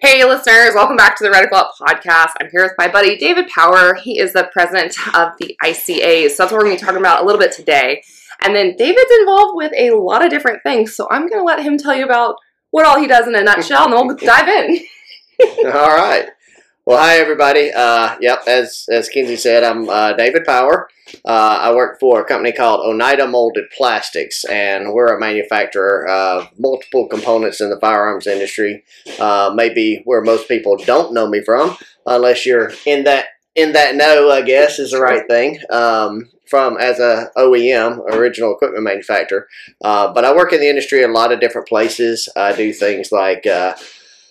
Hey, listeners, welcome back to the Reticle Up podcast. I'm here with my buddy David Power. He is the president of the ICAs. So that's what we're going to be talking about a little bit today. And then David's involved with a lot of different things. So I'm going to let him tell you about what all he does in a nutshell, and then we'll dive in. All right. Well, hi everybody. Uh, yep, as as Kenzie said, I'm uh, David Power. Uh, I work for a company called Oneida Molded Plastics, and we're a manufacturer of multiple components in the firearms industry. Uh, maybe where most people don't know me from, unless you're in that in that know, I guess is the right thing. Um, from as a OEM, original equipment manufacturer, uh, but I work in the industry in a lot of different places. I do things like uh,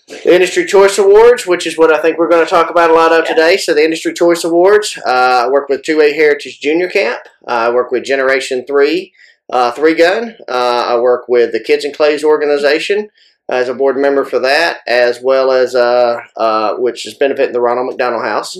the Industry Choice Awards, which is what I think we're going to talk about a lot of today. So the Industry Choice Awards, uh, I work with 2A Heritage Junior Camp. Uh, I work with Generation 3 uh, Three Gun. Uh, I work with the Kids and Clays organization as a board member for that, as well as uh, uh, which is benefiting the Ronald McDonald House.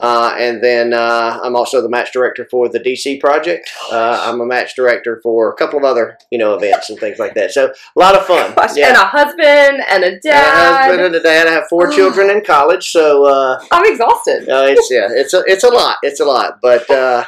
Uh, and then uh, I'm also the match director for the DC project. Uh, I'm a match director for a couple of other, you know, events and things like that. So a lot of fun. Yeah. And a husband and a dad. And a husband and a dad. I have four children in college, so uh, I'm exhausted. it's yeah, it's a it's a lot. It's a lot, but uh,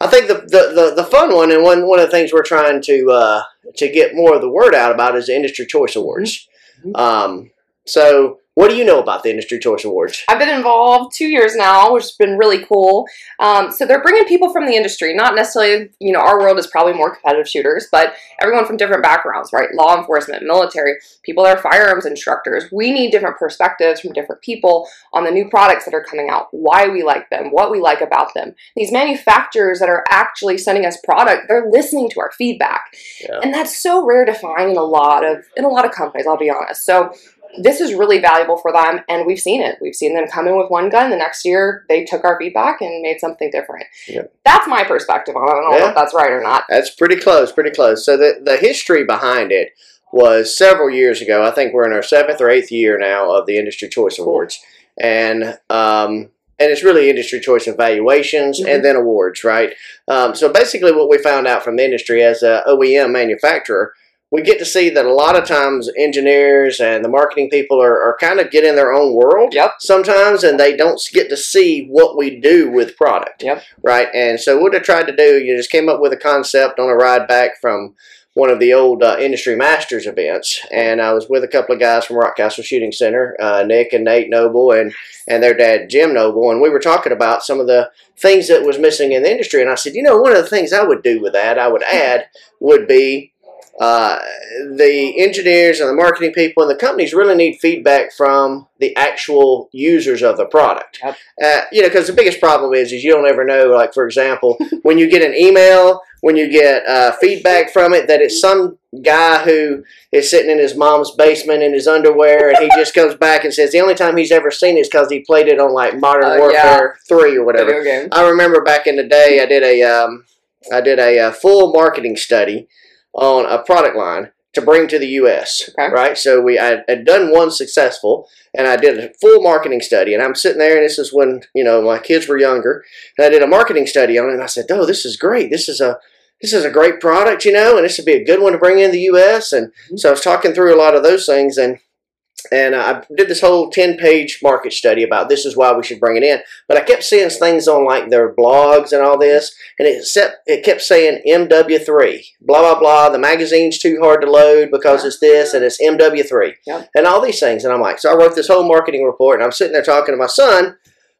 I think the, the, the, the, fun one and one one of the things we're trying to uh, to get more of the word out about is the Industry Choice Awards. Mm-hmm. Um, so what do you know about the Industry Choice Awards? I've been involved two years now, which has been really cool. Um, so they're bringing people from the industry, not necessarily, you know, our world is probably more competitive shooters, but everyone from different backgrounds, right? Law enforcement, military, people that are firearms instructors. We need different perspectives from different people on the new products that are coming out, why we like them, what we like about them. These manufacturers that are actually sending us product, they're listening to our feedback. Yeah. And that's so rare to find in a lot of in a lot of companies, I'll be honest. So this is really valuable for them and we've seen it we've seen them come in with one gun the next year they took our feedback and made something different yep. that's my perspective on it i don't know yeah. if that's right or not that's pretty close pretty close so the, the history behind it was several years ago i think we're in our seventh or eighth year now of the industry choice awards and um, and it's really industry choice evaluations mm-hmm. and then awards, right? Um, so basically, what we found out from the industry as a OEM manufacturer we get to see that a lot of times engineers and the marketing people are, are kind of get in their own world yep. sometimes and they don't get to see what we do with product. Yep. Right. And so what I tried to do, you just came up with a concept on a ride back from one of the old uh, industry masters events and I was with a couple of guys from Rockcastle Shooting Center, uh, Nick and Nate Noble and, and their dad Jim Noble and we were talking about some of the things that was missing in the industry and I said, you know, one of the things I would do with that, I would add would be uh, the engineers and the marketing people and the companies really need feedback from the actual users of the product. Yep. Uh, you know, because the biggest problem is is you don't ever know. Like for example, when you get an email, when you get uh, feedback from it, that it's some guy who is sitting in his mom's basement in his underwear, and he just comes back and says the only time he's ever seen it is because he played it on like Modern uh, Warfare yeah. Three or whatever. I remember back in the day, I did a um, I did a, a uh, full marketing study on a product line to bring to the U.S. Okay. Right, so we I had done one successful, and I did a full marketing study. And I'm sitting there, and this is when you know my kids were younger, and I did a marketing study on it. And I said, "Oh, this is great. This is a this is a great product, you know, and this would be a good one to bring in the U.S." And mm-hmm. so I was talking through a lot of those things, and and I did this whole 10 page market study about this is why we should bring it in. But I kept seeing things on like their blogs and all this, and it, set, it kept saying MW3, blah, blah, blah. The magazine's too hard to load because it's this and it's MW3, yeah. and all these things. And I'm like, so I wrote this whole marketing report, and I'm sitting there talking to my son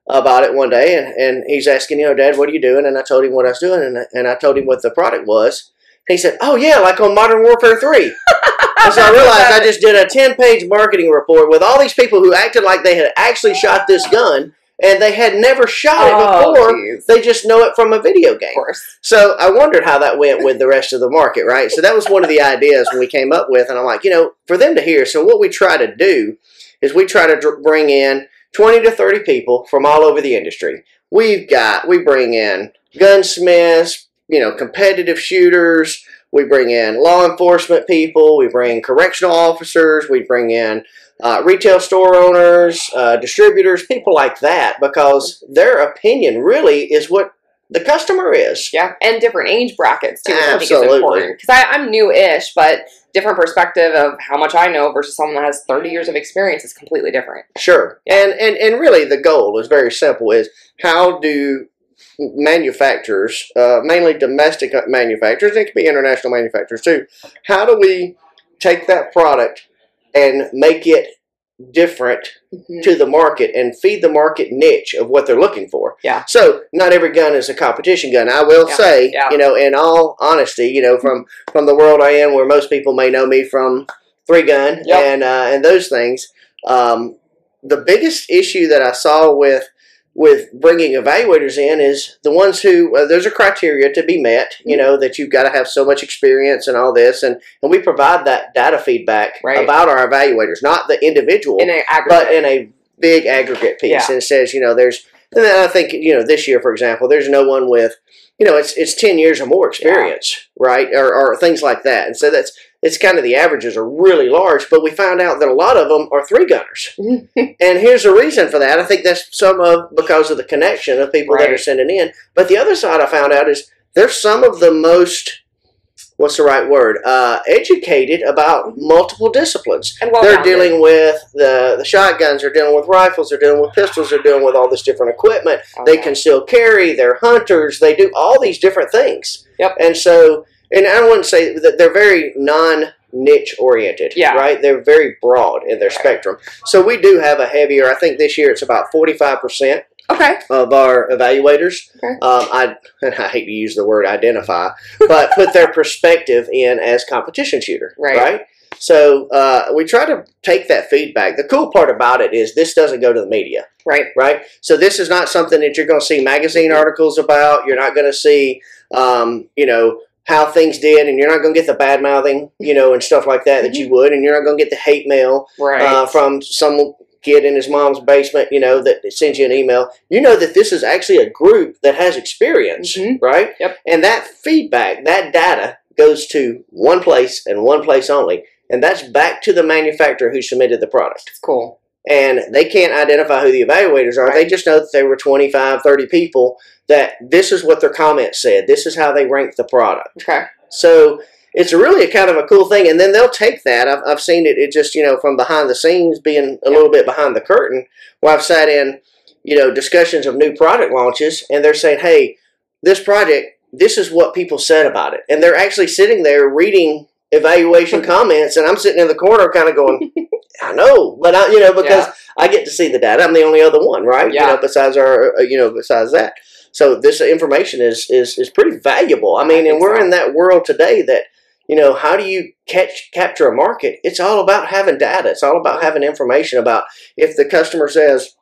about it one day, and, and he's asking, you know, Dad, what are you doing? And I told him what I was doing, and, and I told him what the product was. He said, oh, yeah, like on Modern Warfare 3. so I realized I just did a 10 page marketing report with all these people who acted like they had actually shot this gun and they had never shot it oh, before. Geez. They just know it from a video game. So I wondered how that went with the rest of the market, right? So that was one of the ideas we came up with. And I'm like, you know, for them to hear, so what we try to do is we try to bring in 20 to 30 people from all over the industry. We've got, we bring in gunsmiths, you know, competitive shooters, we bring in law enforcement people, we bring correctional officers, we bring in uh, retail store owners, uh, distributors, people like that, because their opinion really is what the customer is. Yeah, and different age brackets too. which I think is Absolutely. important because I'm new-ish, but different perspective of how much I know versus someone that has 30 years of experience is completely different. Sure. And, and and really the goal is very simple is how do manufacturers, uh, mainly domestic manufacturers, it can be international manufacturers too, how do we take that product and make it different to the market and feed the market niche of what they're looking for. Yeah. So not every gun is a competition gun. I will Yeah, say, yeah. you know, in all honesty, you know, from from the world I am, where most people may know me from three gun Yep. and uh, and those things. Um, the biggest issue that I saw with with bringing evaluators in is the ones who uh, there's a criteria to be met. Mm-hmm. You know that you've got to have so much experience and all this, and and we provide that data feedback Right. about our evaluators, not the individual In but in a big aggregate piece. Yeah. And it says, you know, there's, and then I think, you know, this year, for example, there's no one with, you know, it's it's 10 years or more experience, right? Or, or things like that. And so that's, it's kind of the averages are really large, but we found out that a lot of them are three gunners. and here's the reason for that. I think that's some of because of the connection of people that are sending in. But the other side I found out is there's some of the most, what's the right word, uh, educated about multiple disciplines and well they're dealing with the, the shotguns, they're dealing with rifles, they're dealing with pistols, they're dealing with all this different equipment. They can still carry, they're hunters, they do all these different things. Yep. And so, and I wouldn't say that they're very non niche oriented, Yeah. right? They're very broad in their spectrum. So we do have a heavier, I think this year it's about 45% Okay. of our evaluators. Okay. Um, I, I hate to use the word identify, but put their perspective in as competition shooter, Right. right? So uh, we try to take that feedback. The cool part about it is this doesn't go to the media, Right. right? So this is not something that you're going to see magazine articles about. You're not going to see, um, you know, how things did, and you're not going to get the bad mouthing, you know, and stuff like that that you would, and you're not going to get the hate mail Right. uh, from some kid in his mom's basement, you know, that sends you an email. You know that this is actually a group that has experience, Mhm. right? Yep. And that feedback, that data goes to one place and one place only. And that's back to the manufacturer who submitted the product. cool. And they can't identify who the evaluators are. They just know that there were 25, 30 people that this is what their comments said. This is how they ranked the product. Okay. So it's really a kind of a cool thing. And then they'll take that. I've, I've seen it, it just, you know, from behind the scenes, being a little bit behind the curtain, where I've sat in, you know, discussions of new product launches, and they're saying, hey, this project, this is what people said about it. And they're actually sitting there reading evaluation comments, and I'm sitting in the corner kind of going, I know, but I, you know, because Yeah. I get to see the data. I'm the only other one, right? Yeah. You know, besides our, uh, you know, besides that. So this information is is is pretty valuable. I mean, and we're in that world today that you know how do you catch capture a market? It's all about having data. It's all about having information about if the customer says.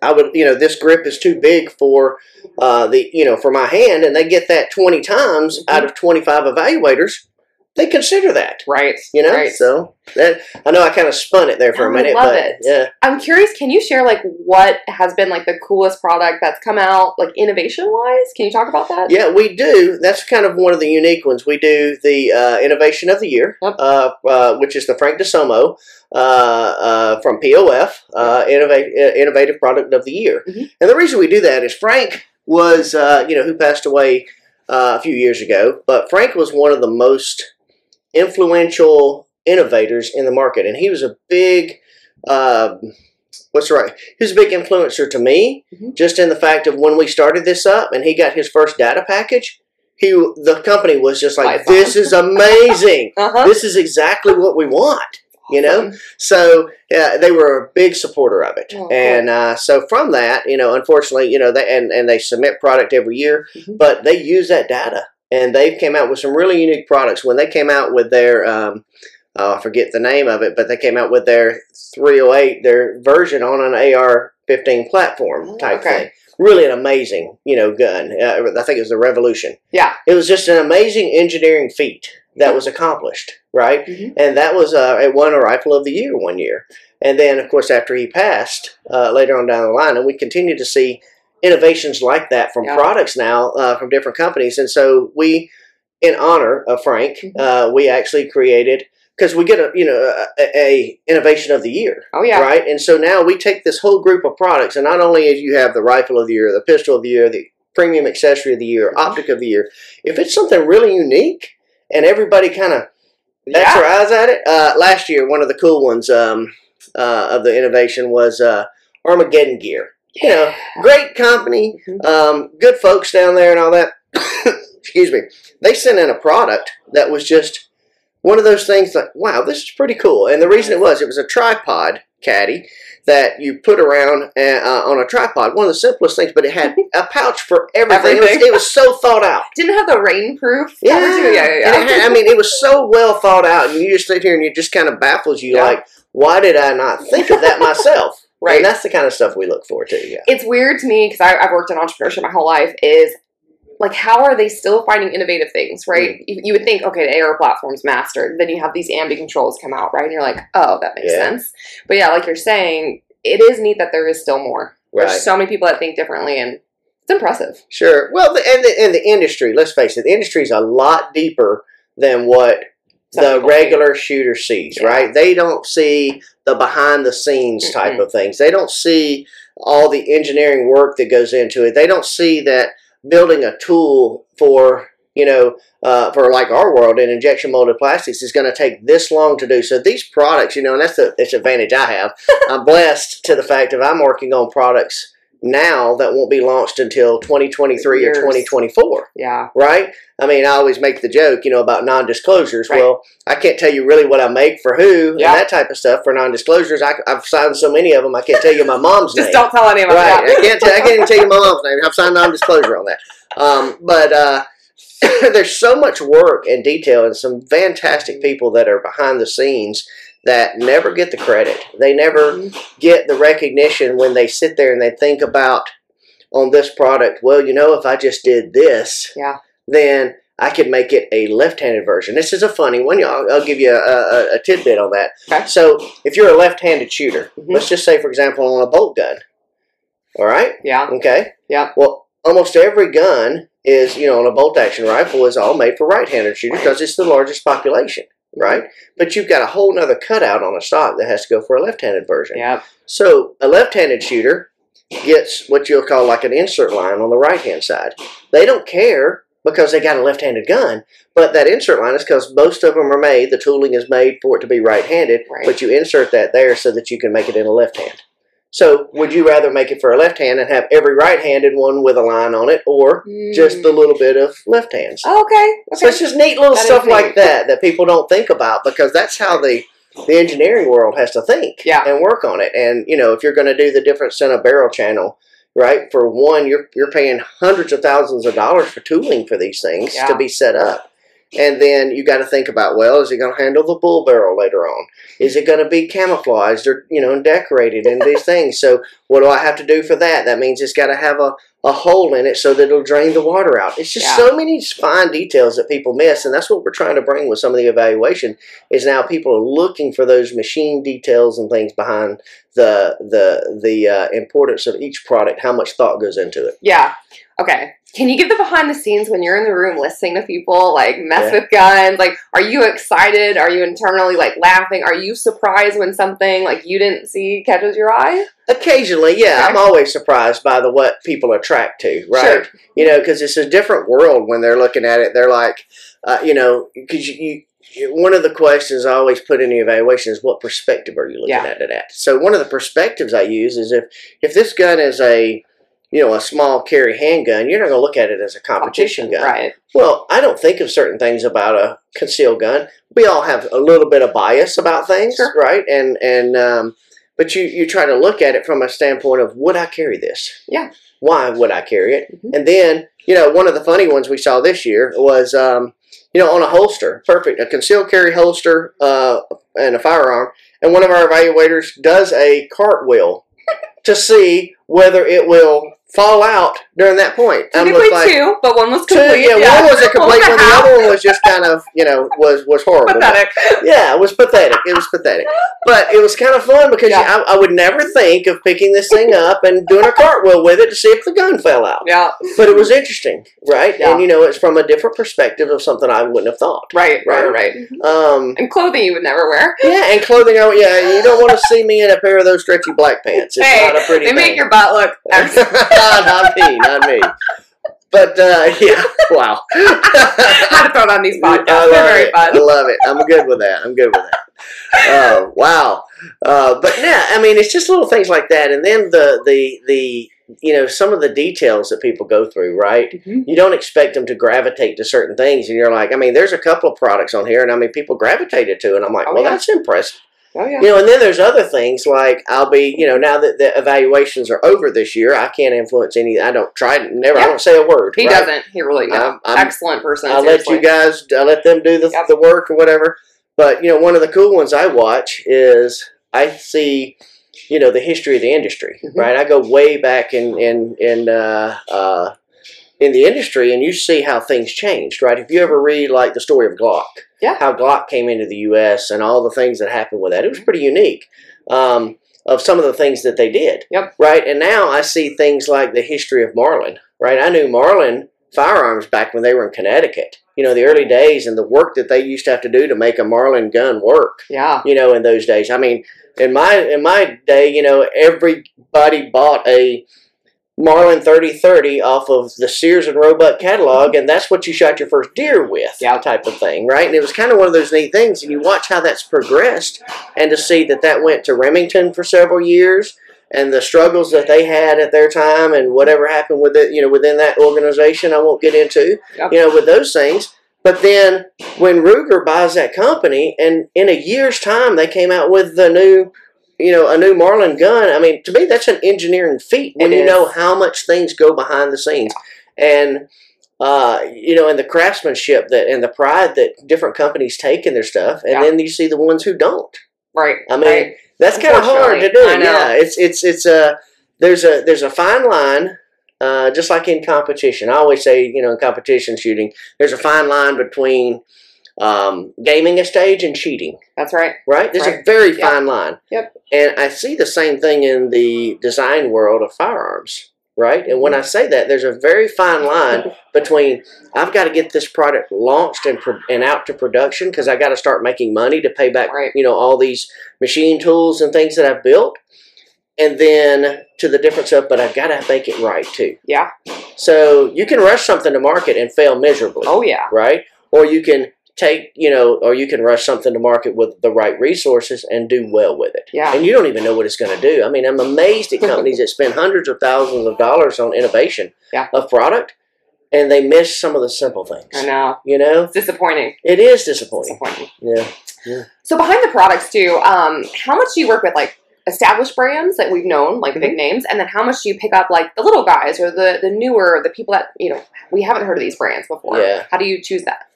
I would, you know, this grip is too big for uh, the, you know, for my hand, and they get that twenty times out of twenty-five evaluators. They consider that, Right. you know. Right. So that I know I kind of spun it there for a I minute, love but it. yeah. I'm curious, can you share like what has been like the coolest product that's come out, like innovation wise? Can you talk about that? Yeah, we do. That's kind of one of the unique ones. We do the uh, Innovation of the Year, Yep. uh, uh, which is the Frank DeSomer uh, uh, from POF, uh, Innova- Innovative Product of the Year. Mhm. And the reason we do that is Frank was, uh, you know, who passed away uh, a few years ago, but Frank was one of the most influential innovators in the market, and he was a big. Uh, what's the right? He was a big influencer to me, Mhm. just in the fact of when we started this up, and he got his first data package. He, the company was just like, "This is amazing. Uh huh. this is exactly what we want." You know, so yeah, they were a big supporter of it, Oh, and uh, so from that, you know, unfortunately, you know, they and and they submit product every year, Mhm. but they use that data, and they came out with some really unique products. When they came out with their, um, oh, I forget the name of it, but they came out with their 308, their version on an AR-15 platform Oh, type okay. thing. Really an amazing, you know, gun. Uh, I think it was the Revolution. Yeah. It was just an amazing engineering feat that was accomplished, right? Mhm. And that was uh, it won a rifle of the year one year. And then, of course, after he passed, uh, later on down the line, and we continue to see innovations like that from Yeah. products now uh, from different companies. And so we, in honor of Frank, Mhm. uh, we actually created because we get a you know a, a innovation of the year Oh yeah. right? And so now we take this whole group of products, and not only you have the rifle of the year, the pistol of the year, the premium accessory of the year, Mhm. optic of the year, if it's something really unique and everybody kind of bats Yeah. their eyes at it. Uh, last year, one of the cool ones um, uh, of the innovation was uh, Armageddon Gear. You know, great company, Mhm. um, good folks down there, and all that. Excuse me. They sent in a product that was just one of those things like, wow, this is pretty cool. And the reason it was, it was a tripod caddy that you put around uh, uh, on a tripod. One of the simplest things, but it had a pouch for everything. It, was, it was so thought out. Didn't have the rainproof. Yeah, yeah, yeah. It had- I mean, it was so well thought out, and you just sit here and it just kind of baffles you, Yeah. like, why did I not think of that myself? Right. And that's the kind of stuff we look for too. Yeah. it's weird to me because I've worked in entrepreneurship my whole life is like how are they still finding innovative things right Mm. you, you would think okay the AR platform's mastered then you have these ambi controls come out right and you're like oh that makes Yeah. sense but yeah like you're saying it is neat that there is still more Right. there's so many people that think differently and it's impressive Sure. Well, the, and the and the industry. Let's face it, the industry is a lot deeper than what Some the regular shooter sees. Yeah. Right? They don't see the behind the scenes type of things. They don't see all the engineering work that goes into it. They don't see that building a tool for you know uh, for like our world in injection molded plastics is going to take this long to do. So these products, you know, and that's the that's the advantage I have. I'm blessed to the fact that I'm working on products now that won't be launched until 2023 Years. or 2024 yeah. right? I mean i always make the joke you know about non-disclosures. Right. well i can't tell you really what i make for who Yeah. and that type of stuff for non-disclosures. I, i've signed so many of them i can't tell you my mom's just name. Just don't tell anyone right. I, can't tell, I can't even tell you my mom's name. I've signed non-disclosure on that. Um, but uh, there's so much work and detail and some fantastic people that are behind the scenes that never get the credit they never Mhm. get the recognition when they sit there and they think about on this product well you know if i just did this Yeah. then i could make it a left-handed version this is a funny one i'll, I'll give you a, a, a tidbit on that Okay. so if you're a left-handed shooter Mhm. let's just say for example on a bolt gun all right yeah okay Yeah. well almost every gun is you know on a bolt action rifle is all made for right-handed shooters because it's the largest population right but you've got a whole nother cutout on a stock that has to go for a left-handed version yeah so a left-handed shooter gets what you'll call like an insert line on the right-hand side. They don't care because they got a left-handed gun, but that insert line is because most of them are made. The tooling is made for it to be right-handed, Right. but you insert that there so that you can make it in a left hand. So would you rather make it for a left hand and have every right-handed one with a line on it, or just the little bit of left hands? oh, okay So it's just neat little That stuff like that that people don't think about because that's how the the engineering world has to think Yeah. and work on it. And you know, if you're going to do the different center barrel channel, right? For one, you're you're paying hundreds of thousands of dollars for tooling for these things Yeah. to be set up. And then you got to think about, well, is it going to handle the bull barrel later on? Is it going to be camouflaged or you know decorated in these things? So what do I have to do for that? That means it's got to have a a hole in it so that it'll drain the water out. It's just Yeah. so many fine details that people miss, and that's what we're trying to bring with some of the evaluation. Is now people are looking for those machine details and things behind the the the uh, importance of each product, how much thought goes into it. Yeah. Okay. Can you give the behind the scenes when you're in the room listening to people like mess Yeah. with guns? Like, are you excited? Are you internally like laughing? Are you surprised when something like you didn't see catches your eye? Occasionally, yeah, I'm always surprised by the what people attract to, right? Sure. You know, because it's a different world when they're looking at it. They're like, uh, you know, because you, you one of the questions I always put in the evaluation is what perspective are you looking Yeah. at it at? So one of the perspectives I use is if if this gun is a you know a small carry handgun, you're not going to look at it as a competition gun. Right. Well, I don't think of certain things about a concealed gun. We all have a little bit of bias about things, Sure. right? And and um, but you you try to look at it from a standpoint of would I carry this? Yeah. Why would I carry it? Mhm. And then you know one of the funny ones we saw this year was um, you know on a holster, perfect, a concealed carry holster uh, and a firearm, and one of our evaluators does a cartwheel to see whether it will fall out during that point. Technically like, two, but one was two, complete. yeah, one was a complete One. The other one was just kind of, you know, was was horrible. Pathetic. Yeah, it was pathetic. It was pathetic. But it was kind of fun because Yeah. I, I would never think of picking this thing up and doing a cartwheel with it to see if the gun fell out. Yeah. But it was interesting, right? Yeah. And you know, it's from a different perspective of something I wouldn't have thought. Right. Right. Right. Right. Um, And clothing you would never wear. yeah, and clothing. Oh, yeah, you don't want to see me in a pair of those stretchy black pants. It's Hey, not a pretty They make thing. your butt look. not me, not me. But uh, yeah, wow. How to throw it on these podcasts. I love They're very it. fun. I love it. I'm good with that. I'm good with that. Oh wow. Uh, but yeah, I mean, it's just little things like that, and then the the the you know some of the details that people go through, right? Mhm. You don't expect them to gravitate to certain things, and you're like, I mean, there's a couple of products on here, and I mean, people gravitated to, and I'm like, Oh, well, yeah. that's impressive. Oh yeah. You know, and then there's other things like I'll be, you know, now that the evaluations are over this year, I can't influence any. I don't try, never. I don't say a word. He right? doesn't. He really no. I'm- I'm- Excellent person. I'll let you guys. I let them do the, Yep. the work or whatever. But you know, one of the cool ones I watch is I see, you know, the history of the industry. Mhm. Right, I go way back in in in uh, uh, in the industry, and you see how things changed. Right, if you ever read like the story of Glock, Yeah. how Glock came into the U.S. and all the things that happened with that, it was pretty unique. Um, of some of the things that they did. Yep. Right, and now I see things like the history of Marlin. Right, I knew Marlin firearms back when they were in Connecticut. You know, the early days and the work that they used to have to do to make a Marlin gun work. Yeah. You know, in those days. I mean, in my in my day, you know, everybody bought a Marlin 3030 off of the Sears and Roebuck catalog, and that's what you shot your first deer with, Yeah. type of thing, right? And it was kind of one of those neat things, and you watch how that's progressed, and to see that that went to Remington for several years, and the struggles that they had at their time, and whatever happened with it, you know, within that organization, I won't get into, Yep. you know, with those things. But then when Ruger buys that company, and in a year's time, they came out with the new, you know, a new Marlin gun. I mean, to me, that's an engineering feat when It you is. know how much things go behind the scenes, and uh, you know, and the craftsmanship that and the pride that different companies take in their stuff, and Yeah. then you see the ones who don't. Right. I mean. That's kind of hard to do. Yeah, it's it's it's a there's a there's a fine line. Uh, just like in competition, I always say, you know, in competition shooting, there's a fine line between um, gaming a stage and cheating, That's right. right? There's a Right. very Yep. fine line. Yep. And I see the same thing in the design world of firearms, right? And when I say that, there's a very fine line between I've got to get this product launched and pro- and out to production because I got to start making money to pay back, Right. you know, all these machine tools and things that I've built, and then to the difference of, but I've got to make it right too. Yeah. So you can rush something to market and fail miserably, Oh yeah. right? Or you can take, you know, or you can rush something to market with the right resources and do well with it. Yeah. And you don't even know what it's going to do. I mean, I'm amazed at companies that spend hundreds of thousands of dollars on innovation Yeah. of product and they miss some of the simple things. I know. You know, It's disappointing. it is disappointing. Disappointing. Yeah. So behind the products too, um, how much do you work with like established brands that we've known, like Mm-hmm. big names, and then how much do you pick up like the little guys or the the newer, the people that you know we haven't heard of these brands before? Yeah. How do you choose that?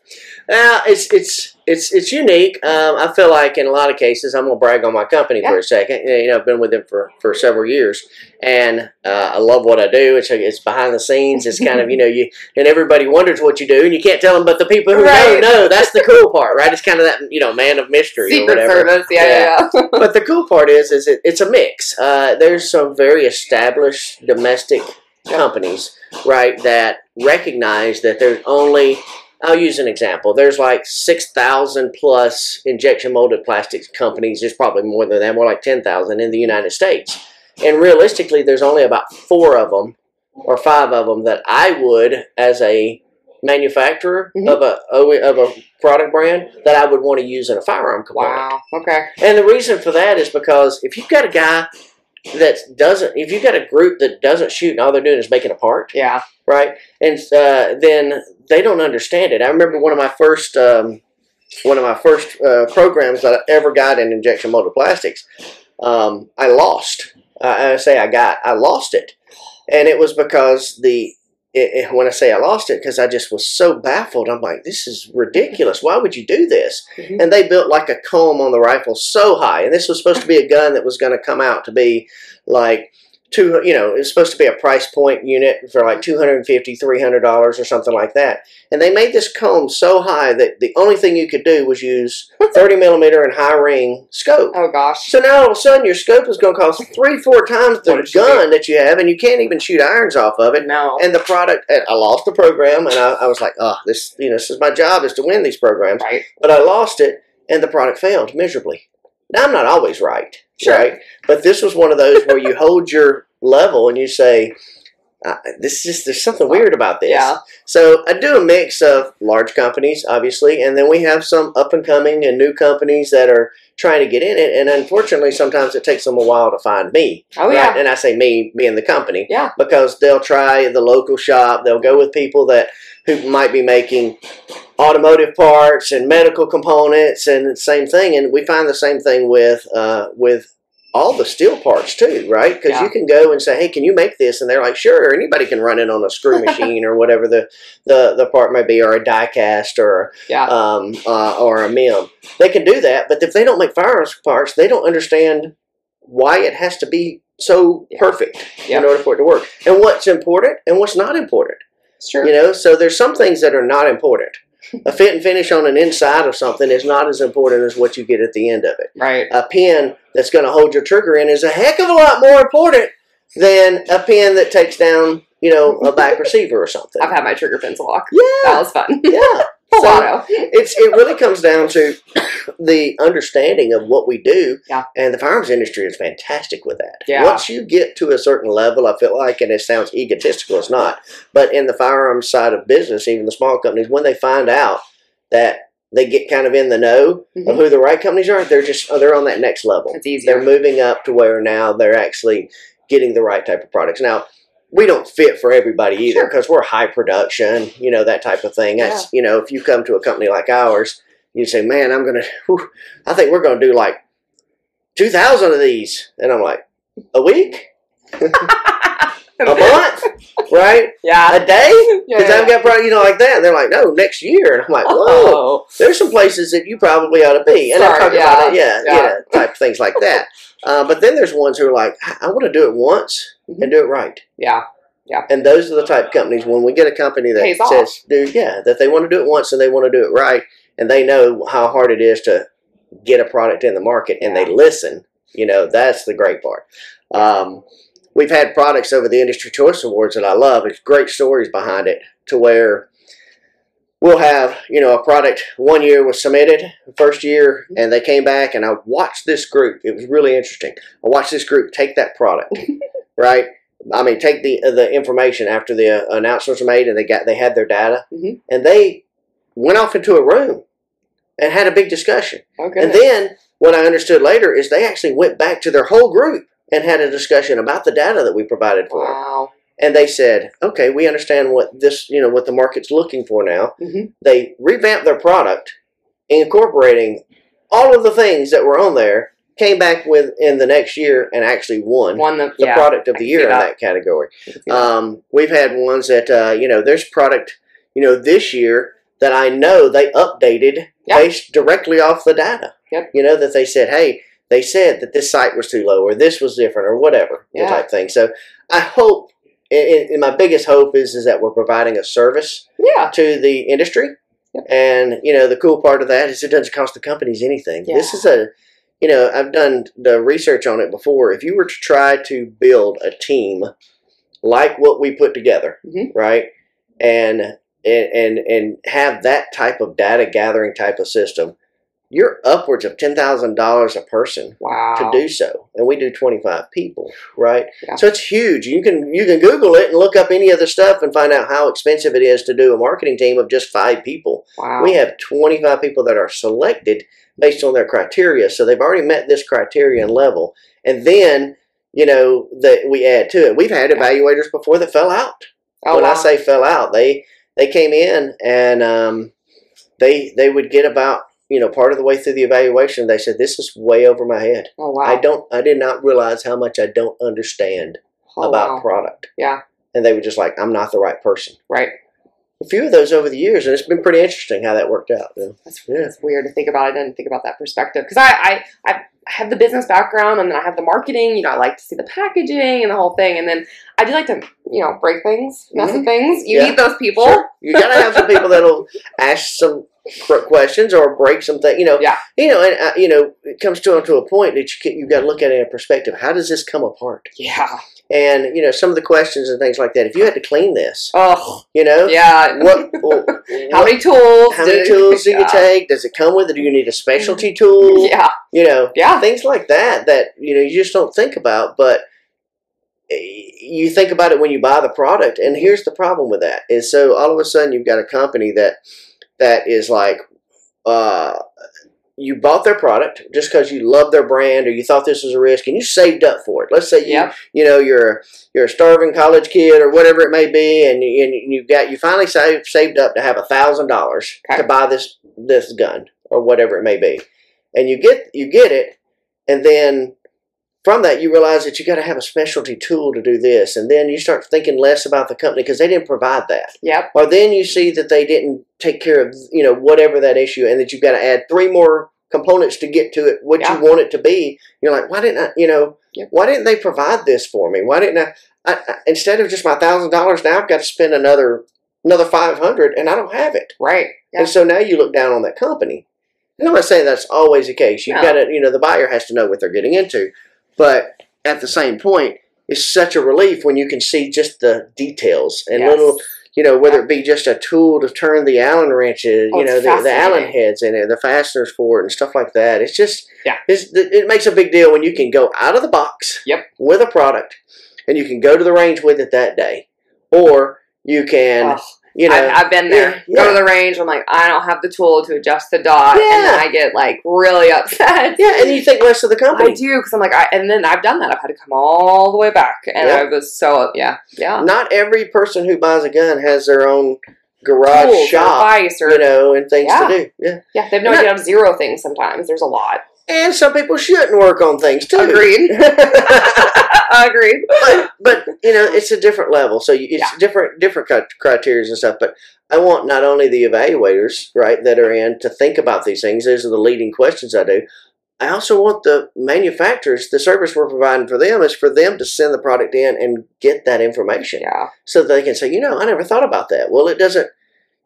Uh, it's it's it's it's unique. Um, I feel like in a lot of cases, I'm gonna brag on my company for a second. You know, I've been with them for, for several years, and uh, I love what I do. It's it's behind the scenes. It's kind of you know you and everybody wonders what you do, and you can't tell them, but the people who Right. know know. That's the cool part, right? It's kind of that you know man of mystery or Secret whatever. service, yeah, yeah. yeah. but the cool part is, is it, it's a mix. Uh, there's some very established domestic companies, right, that recognize that there's only. I'll use an example. There's like six thousand plus injection molded plastics companies. There's probably more than that, more like ten thousand in the United States. And realistically, there's only about four of them or five of them that I would, as a manufacturer Mhm. of a of a product brand, that I would want to use in a firearm component. wow. Okay. And the reason for that is because if you've got a guy that doesn't, if you've got a group that doesn't shoot and all they're doing is making a part, Yeah. right? And uh, then they don't understand it. I remember one of my first, um, one of my first uh, programs that I ever got in injection molded plastics. Um, I lost. I I say I got. I lost it, and it was because the. It, it- when I say I lost it, because I just was so baffled. I'm like, this is ridiculous. Why would you do this? Mhm. and they built like a comb on the rifle so high and this was supposed to be a gun that was going to come out to be like two, you know, it's supposed to be a price point unit for like $250, $300 or something like that. And they made this comb so high that the only thing you could do was use 30 millimeter and high ring scope. Oh gosh. So now all of a sudden your scope is going to cost three, four times the What it should gun that you have, and you can't even shoot irons off of it. No. And the product, and I lost the program, and I, I was like, oh, this, you know, this is my job is to win these programs. right. But I lost it, and the product failed miserably. Now I'm not always right, Sure. right? But this was one of those where you hold your level and you say, uh, "This is there's something weird about this." Yeah. So I do a mix of large companies, obviously, and then we have some up and coming and new companies that are trying to get in it. And unfortunately, sometimes it takes them a while to find me. Oh right? yeah. And I say me being the company Yeah. because they'll try the local shop. They'll go with people that who might be making automotive parts and medical components and the same thing. And we find the same thing with uh, with all the steel parts too, right? Because Yeah. you can go and say, "Hey, can you make this?" And they're like, "Sure." Anybody can run it on a screw machine or whatever the, the, the part may be, or a die cast or Yeah. um, uh, or a MIM. They can do that, but if they don't make firearms parts, they don't understand why it has to be so Yeah. perfect in order for it to work, and what's important and what's not important. You know, so there's some things that are not important. A fit and finish on an inside of something is not as important as what you get at the end of it. Right. A pin that's going to hold your trigger in is a heck of a lot more important than a pin that takes down, you know, a back receiver or something. I've had my trigger pins lock. Yeah. That was fun. yeah. So- it's it really comes down to the understanding of what we do. Yeah. And the firearms industry is fantastic with that. Yeah. Once you get to a certain level, I feel like, and it sounds egotistical, it's not, but in the firearms side of business, even the small companies, when they find out that they get kind of in the know of Mhm. who the right companies are, they're just oh, they're on that next level. It's easier. They're moving up to where now they're actually getting the right type of products. Now, we don't fit for everybody either Sure. because we're high production, you know, that type of thing. That's, you know, if you come to a company like ours, you say, man, I'm going to, I think we're going to do like 2,000 of these. And I'm like, a week? A month? right? yeah. A day? Because yeah. I've got product, you know, like that. And they're like, no, next year. And I'm like, whoa Oh. there's some places that you probably ought to be. And I'm talking yeah, about it, yeah, yeah. yeah, type things like that. Uh, but then there's ones who are like, I, I want to do it once and do it right. Yeah. Yeah. And those are the type of companies when we get a company that Pays off. says, do yeah, that they want to do it once and they want to do it right, and they know how hard it is to get a product in the market, and they listen. You know, that's the great part. Um, we've had products over the Industry Choice Awards that I love. It's great stories behind it to where we'll have, you know, a product one year was submitted, first year, and they came back and I watched this group. It was really interesting. I watched this group take that product, right? I mean, take the the information after the uh, announcements were made and they got they had their data, Mhm. and they went off into a room and had a big discussion. Okay. And then what I understood later is they actually went back to their whole group and had a discussion about the data that we provided for them. wow. And they said, "Okay, we understand what this, you know, what the market's looking for now." Mhm. They revamped their product, incorporating all of the things that were on there. Came back with in the next year and actually won One the, the yeah. product of the year in that. that category. I can see that. Um, we've had ones that uh, you know, there's product, you know, this year that I know they updated Yeah. based directly off the data. Yep. You know that they said, hey, they said that this site was too low or this was different or whatever Yeah. type thing. So I hope, and, my biggest hope is is that we're providing a service yeah. to the industry. Yep. And you know the cool part of that is it doesn't cost the companies anything. This is a, you know, I've done the research on it before. If you were to try to build a team like what we put together, Mhm. right, and and and have that type of data gathering type of system, you're upwards of ten thousand dollars a person Wow. to do so, and we do twenty five people, right? Yeah. So it's huge. You can you can Google it and look up any of the stuff and find out how expensive it is to do a marketing team of just five people. Wow. We have twenty five people that are selected based on their criteria, so they've already met this criterion level, and then you know that we add to it. We've had evaluators before that fell out. oh, when wow. I say fell out, they they came in and um, they they would get about you know part of the way through the evaluation. They said this is way over my head. oh wow. I don't. I did not realize how much I don't understand oh, about wow. product. Yeah. And they were just like, I'm not the right person. Right. A few of those over the years, and it's been pretty interesting how that worked out. That's, Yeah. that's weird to think about. I didn't think about that perspective because I, I, I have the business background and then I have the marketing. You know, I like to see the packaging and the whole thing. And then I do like to, you know, break things, mess with things. You Yeah. need those people. Sure. You gotta have some people that'll ask some questions or break something. You know, Yeah. You know, and uh, you know, it comes to to a point that you can, you got to look at it in a perspective. How does this come apart? Yeah. And you know, some of the questions and things like that. If you had to clean this, Oh, you know, yeah. what, what How many tools? how many tools do you Yeah. take? Does it come with it? Do you need a specialty tool? Yeah. You know, Yeah. things like that that you know you just don't think about, but eh, you think about it when you buy the product. And here's the problem with that is so all of a sudden you've got a company that that is like uh you bought their product just because you love their brand or you thought this was a risk and you saved up for it. Let's say you Yep. you know you're you're a starving college kid or whatever it may be, and you, and you got you finally saved saved up to have a thousand dollars to buy this this gun or whatever it may be, and you get you get it, and then from that you realize that you got to have a specialty tool to do this, and then you start thinking less about the company because they didn't provide that, Yep. or then you see that they didn't take care of you know whatever that issue, and that you've got to add three more components to get to it what Yeah. you want it to be. You're like, why didn't I? You know, Yep. why didn't they provide this for me? Why didn't I? I, I instead of just my thousand dollars, now I've got to spend another another five hundred, and I don't have it. Right. Yeah. And so now you look down on that company. And I'm not saying that's always the case. You've No. got to, you know, the buyer has to know what they're getting into. But at the same point, it's such a relief when you can see just the details and Yes. little, you know, whether it be just a tool to turn the Allen wrenches, Oh, you know, the, the Allen heads in it, the fasteners for it, and stuff like that. It's just, Yeah. it's, it makes a big deal when you can go out of the box Yep. with a product and you can go to the range with it that day. Or you can, Ugh. You know, I've, I've been there. yeah, Go to the range. I'm like, I don't have the tool to adjust the dot, and then I get like really upset. yeah, and you think less of the company. I do because I'm like, I, and then I've done that. I've had to come all the way back, and Yeah. I was so yeah, yeah. Not every person who buys a gun has their own garage Tools or shop, advice or you know, and things Yeah. to do. Yeah, yeah, they have no idea of zero things. Sometimes there's a lot. and some people shouldn't work on things too. Agreed. Agreed. but but you know, it's a different level, so it's Yeah. different different criteria and stuff. But I want not only the evaluators, right, that are in to think about these things. Those are the leading questions I do. I also want the manufacturers, the service we're providing for them is for them to send the product in and get that information. Yeah. so they can say, you know, I never thought about that. Well, it doesn't.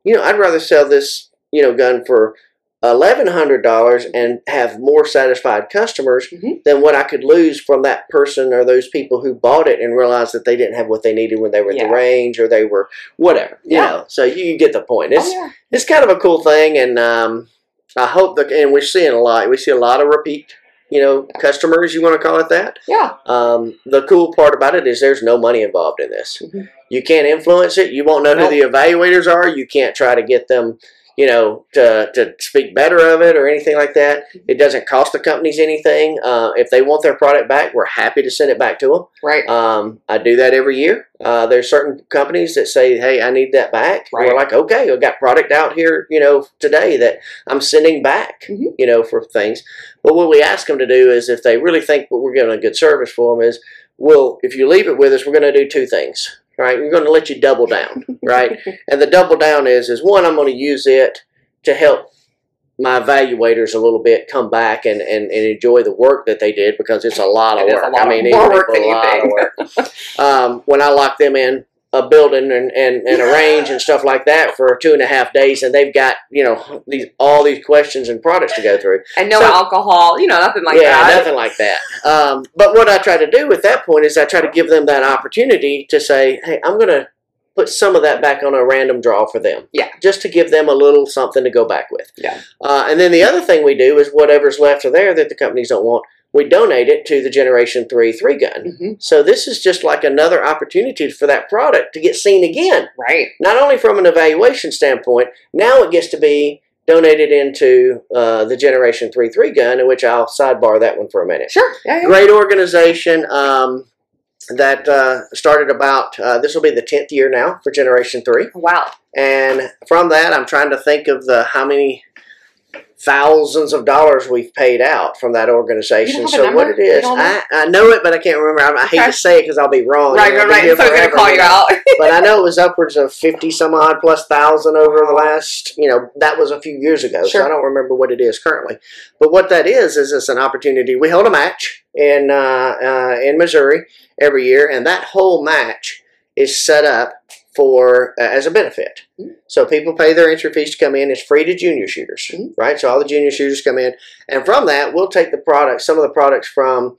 You know, I'd rather sell this, you know, gun for eleven hundred dollars and have more satisfied customers Mhm. than what I could lose from that person or those people who bought it and realized that they didn't have what they needed when they were at Yeah. the range or they were whatever. You Yeah. know, so you, you get the point. It's oh, yeah. it's kind of a cool thing, and um, I hope that and we're seeing a lot. We see a lot of repeat. You know, customers, you want to call it that. Yeah. Um, the cool part about it is there's no money involved in this. Mhm. You can't influence it. You won't know Nope. who the evaluators are. You can't try to get them, you know, to, to speak better of it or anything like that. It doesn't cost the companies anything. Uh, if they want their product back, we're happy to send it back to them. Right. Um, I do that every year. Uh, there's certain companies that say, "Hey, I need that back." Right. We're like, "Okay, I've got product out here, you know, today that I'm sending back, Mhm. you know, for things." But what we ask them to do is, if they really think we're giving a good service for them, is, "Well, if you leave it with us, we're going to do two things, right? We're going to let you double down, right? and the double down is, is one, I'm going to use it to help." My evaluators a little bit come back and, and, and enjoy the work that they did because it's a lot of It work. lot I mean, more it's work than you lot of think. work um, when I lock them in a building and, and, and a range and stuff like that for two and a half days, and they've got you know these all these questions and products to go through. and no So- alcohol. You know, nothing like yeah, that. nothing like that. Um, but what I try to do at that point is I try to give them that opportunity to say, hey, I'm going to put some of that back on a random draw for them. Yeah. Just to give them a little something to go back with. Yeah. Uh, and then the other thing we do is whatever's left of there that the companies don't want, we donate it to the Generation 3 3 gun. hmm So this is just like another opportunity for that product to get seen again. Right. Not only from an evaluation standpoint, now it gets to be donated into uh, the Generation 3 3 gun, in which I'll sidebar that one for a minute. Sure. Yeah. yeah. Great organization um, that uh, started about, uh, this will be the 10th year now for Generation 3. Wow. And from that, I'm trying to think of the how many thousands of dollars we've paid out from that organization. You don't have so what it is? I, I know it, but I can't remember. I, I hate to say it because I'll be wrong. Right. Right. Right. So I'm gonna call you out. but I know it was upwards of fifty some odd plus thousand over the last. You know, that was a few years ago, so I don't remember what it is currently. But what that is is it's an opportunity. We hold a match in uh, uh, in Missouri every year, and that whole match is set up for uh, as a benefit. Mhm. So people pay their entry fees to come in. It's free to junior shooters, Mhm. right? So all the junior shooters come in, and from that, we'll take the products, some of the products from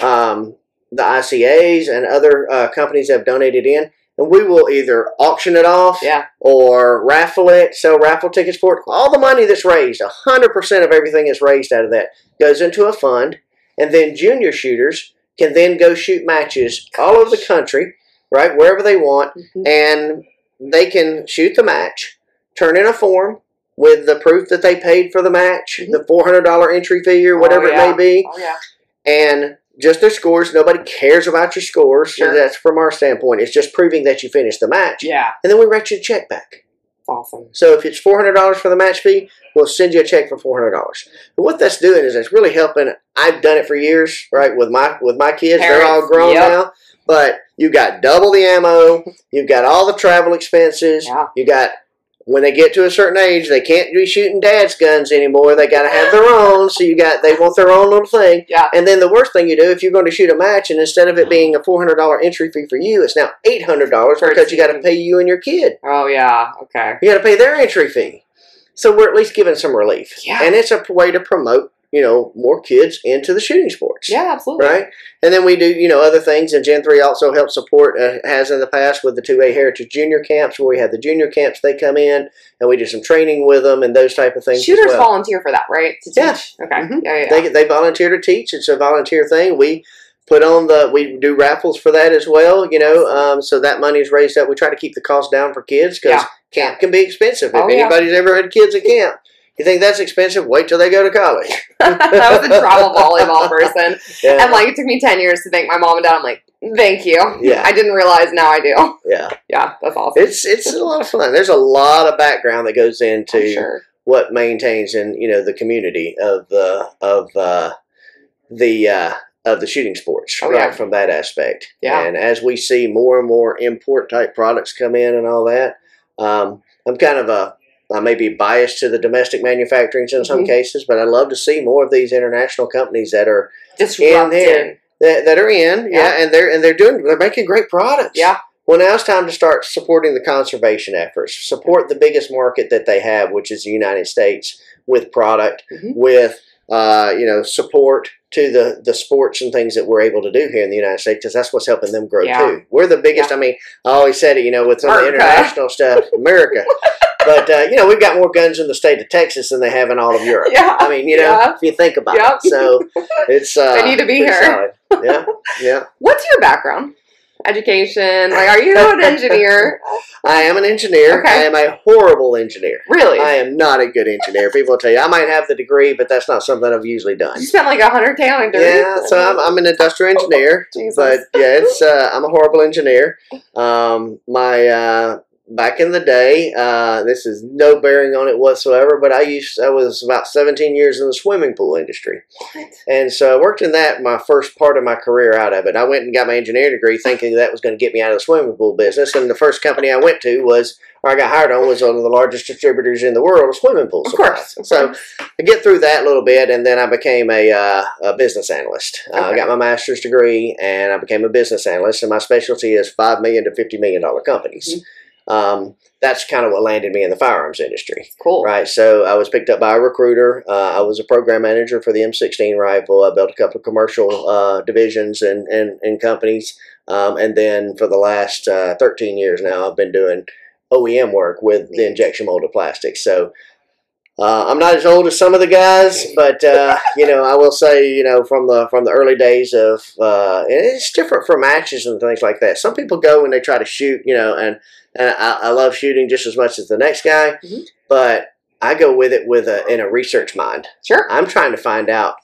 um, the ICAs and other uh, companies that have donated in, and we will either auction it off Yeah. or raffle it, sell raffle tickets for it. All the money that's raised, 100% of everything that's raised out of that goes into a fund, and then junior shooters can then go shoot matches all over the country, right, wherever they want, Mhm. and they can shoot the match, turn in a form with the proof that they paid for the match, the $400 entry fee or whatever Oh, yeah. it may be, Oh yeah. and just their scores. Nobody cares about your scores. So Sure. that's from our standpoint. It's just proving that you finished the match. Yeah. And then we write you a check back. Awesome. So if it's four hundred dollars for the match fee, we'll send you a check for four hundred dollars. But what that's doing is it's really helping. I've done it for years, right? With my with my kids, they're all grown yep. now. But you got double the ammo. You've got all the travel expenses. Yeah. You got when they get to a certain age, they can't be shooting dad's guns anymore. They got to have their own. So you got they want their own little thing. Yeah. And then the worst thing you do if you're going to shoot a match, and instead of it being a four hundred dollar entry fee for you, it's now eight hundred dollars because you got to pay you and your kid. Oh yeah. Okay. You got to pay their entry fee. So we're at least giving some relief. Yeah. And it's a way to promote, you know, more kids into the shooting sports. Yeah. Absolutely. Right? And then we do, you know, other things. And Gen 3 also helps support, uh, has in the past with the 2A Heritage Junior Camps, where we have the junior camps, they come in and we do some training with them and those type of things. as Shooters well. volunteer for that, right? To teach. Yeah. Okay. Mhm. Yeah. Yeah. They, they volunteer to teach. It's a volunteer thing. We put on the, we do raffles for that as well, you know, um, so that money is raised up. We try to keep the cost down for kids because Yeah. camp can be expensive. If Oh, yeah. anybody's ever had kids at camp, you think that's expensive? Wait till they go to college. I was a travel volleyball person, Yeah. and like it took me ten years to thank my mom and dad. I'm like, thank you. Yeah. I didn't realize. Now I do. yeah. Yeah. That's awesome. It's it's a lot of fun. There's a lot of background that goes into sure. what maintains and you know the community of the of uh, the uh, of the shooting sports, Oh, right? yeah. From that aspect, Yeah. And as we see more and more import type products come in and all that, um, I'm kind of a I may be biased to the domestic manufacturing in some Mhm. cases, but I'd love to see more of these international companies that are Disrupting. that, that are in, yeah. Yeah. and they're and they're doing they're making great products. Yeah. Well, now it's time to start supporting the conservation efforts. Support the biggest market that they have, which is the United States, with product, Mhm. with uh, you know support to the the sports and things that we're able to do here in the United States, because that's what's helping them grow Yeah. too. We're the biggest. I mean, I always said it, you know, with some of the international stuff, America. but uh, you know, we've got more guns in the state of Texas than they have in all of Europe. Yeah. I mean, you know, Yeah. if you think about Yep. it, so it's uh, They need to be here. solid. Yeah, yeah. What's your background? Education? Like, are you an engineer? I am an engineer. Okay. I am a horrible engineer. Really? I am not a good engineer. People will tell you I might have the degree, but that's not something I've usually done. you spent like a hundred k on a degree. Yeah, so I'm, I'm an industrial engineer, Jesus. but yeah, it's uh, I'm a horrible engineer. Um, my uh, back in the day, uh, this is no bearing on it whatsoever, but I used I was about 17 years in the swimming pool industry. What? And so I worked in that my first part of my career out of it. I went and got my engineering degree thinking that was going to get me out of the swimming pool business. And the first company I went to was, or I got hired on, was one of the largest distributors in the world of swimming pool Of course. Of So. I get through that a little bit, and then I became a, uh, a business analyst. Uh, I got my master's degree, and I became a business analyst. And my specialty is 5 million to fifty million dollar companies. Mm-hmm. Um, that's kind of what landed me in the firearms industry. cool. Right. So I was picked up by a recruiter. Uh, I was a program manager for the M16 rifle. I built a couple of commercial uh, divisions and, and, and companies. Um, and then for the last uh, 13 years now, I've been doing OEM work with the injection molded plastics. So uh, I'm not as old as some of the guys, but uh, you know, I will say, you know, from the from the early days of, uh, it's different for matches and things like that. Some people go and they try to shoot, you know, and and I, I love shooting just as much as the next guy, Mhm. but I go with it with a in a research mind. Sure. I'm trying to find out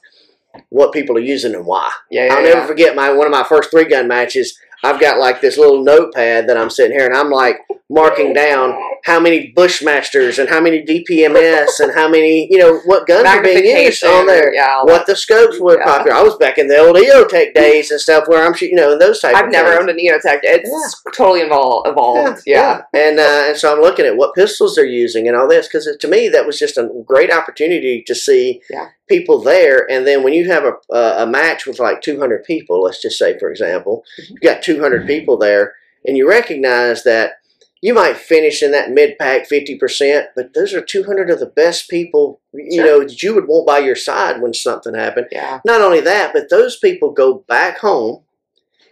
what people are using and why. Yeah. Yeah. I'll yeah. never forget my one of my first three gun matches. I've got like this little notepad that I'm sitting here and I'm like marking down how many Bushmasters and how many DPMS and how many, you know, what guns are being used on there. Yeah, What the scopes were Yeah. popular. I was back in the old EOTech days and stuff where I'm shooting, you know, those type I've never things. owned a Neotech. It's totally evol- evolved. Yeah. And uh, and so I'm looking at what pistols they're using and all this because to me that was just a great opportunity to see Yeah. People there. And then when you have a a a match with like 200 people, let's just say for example, Mhm. you've got 200 people there, and you recognize that you might finish in that mid pack 50%, but those are 200 of the best people you Sure. know that you would want by your side when something happened. Yeah. Not only that, but those people go back home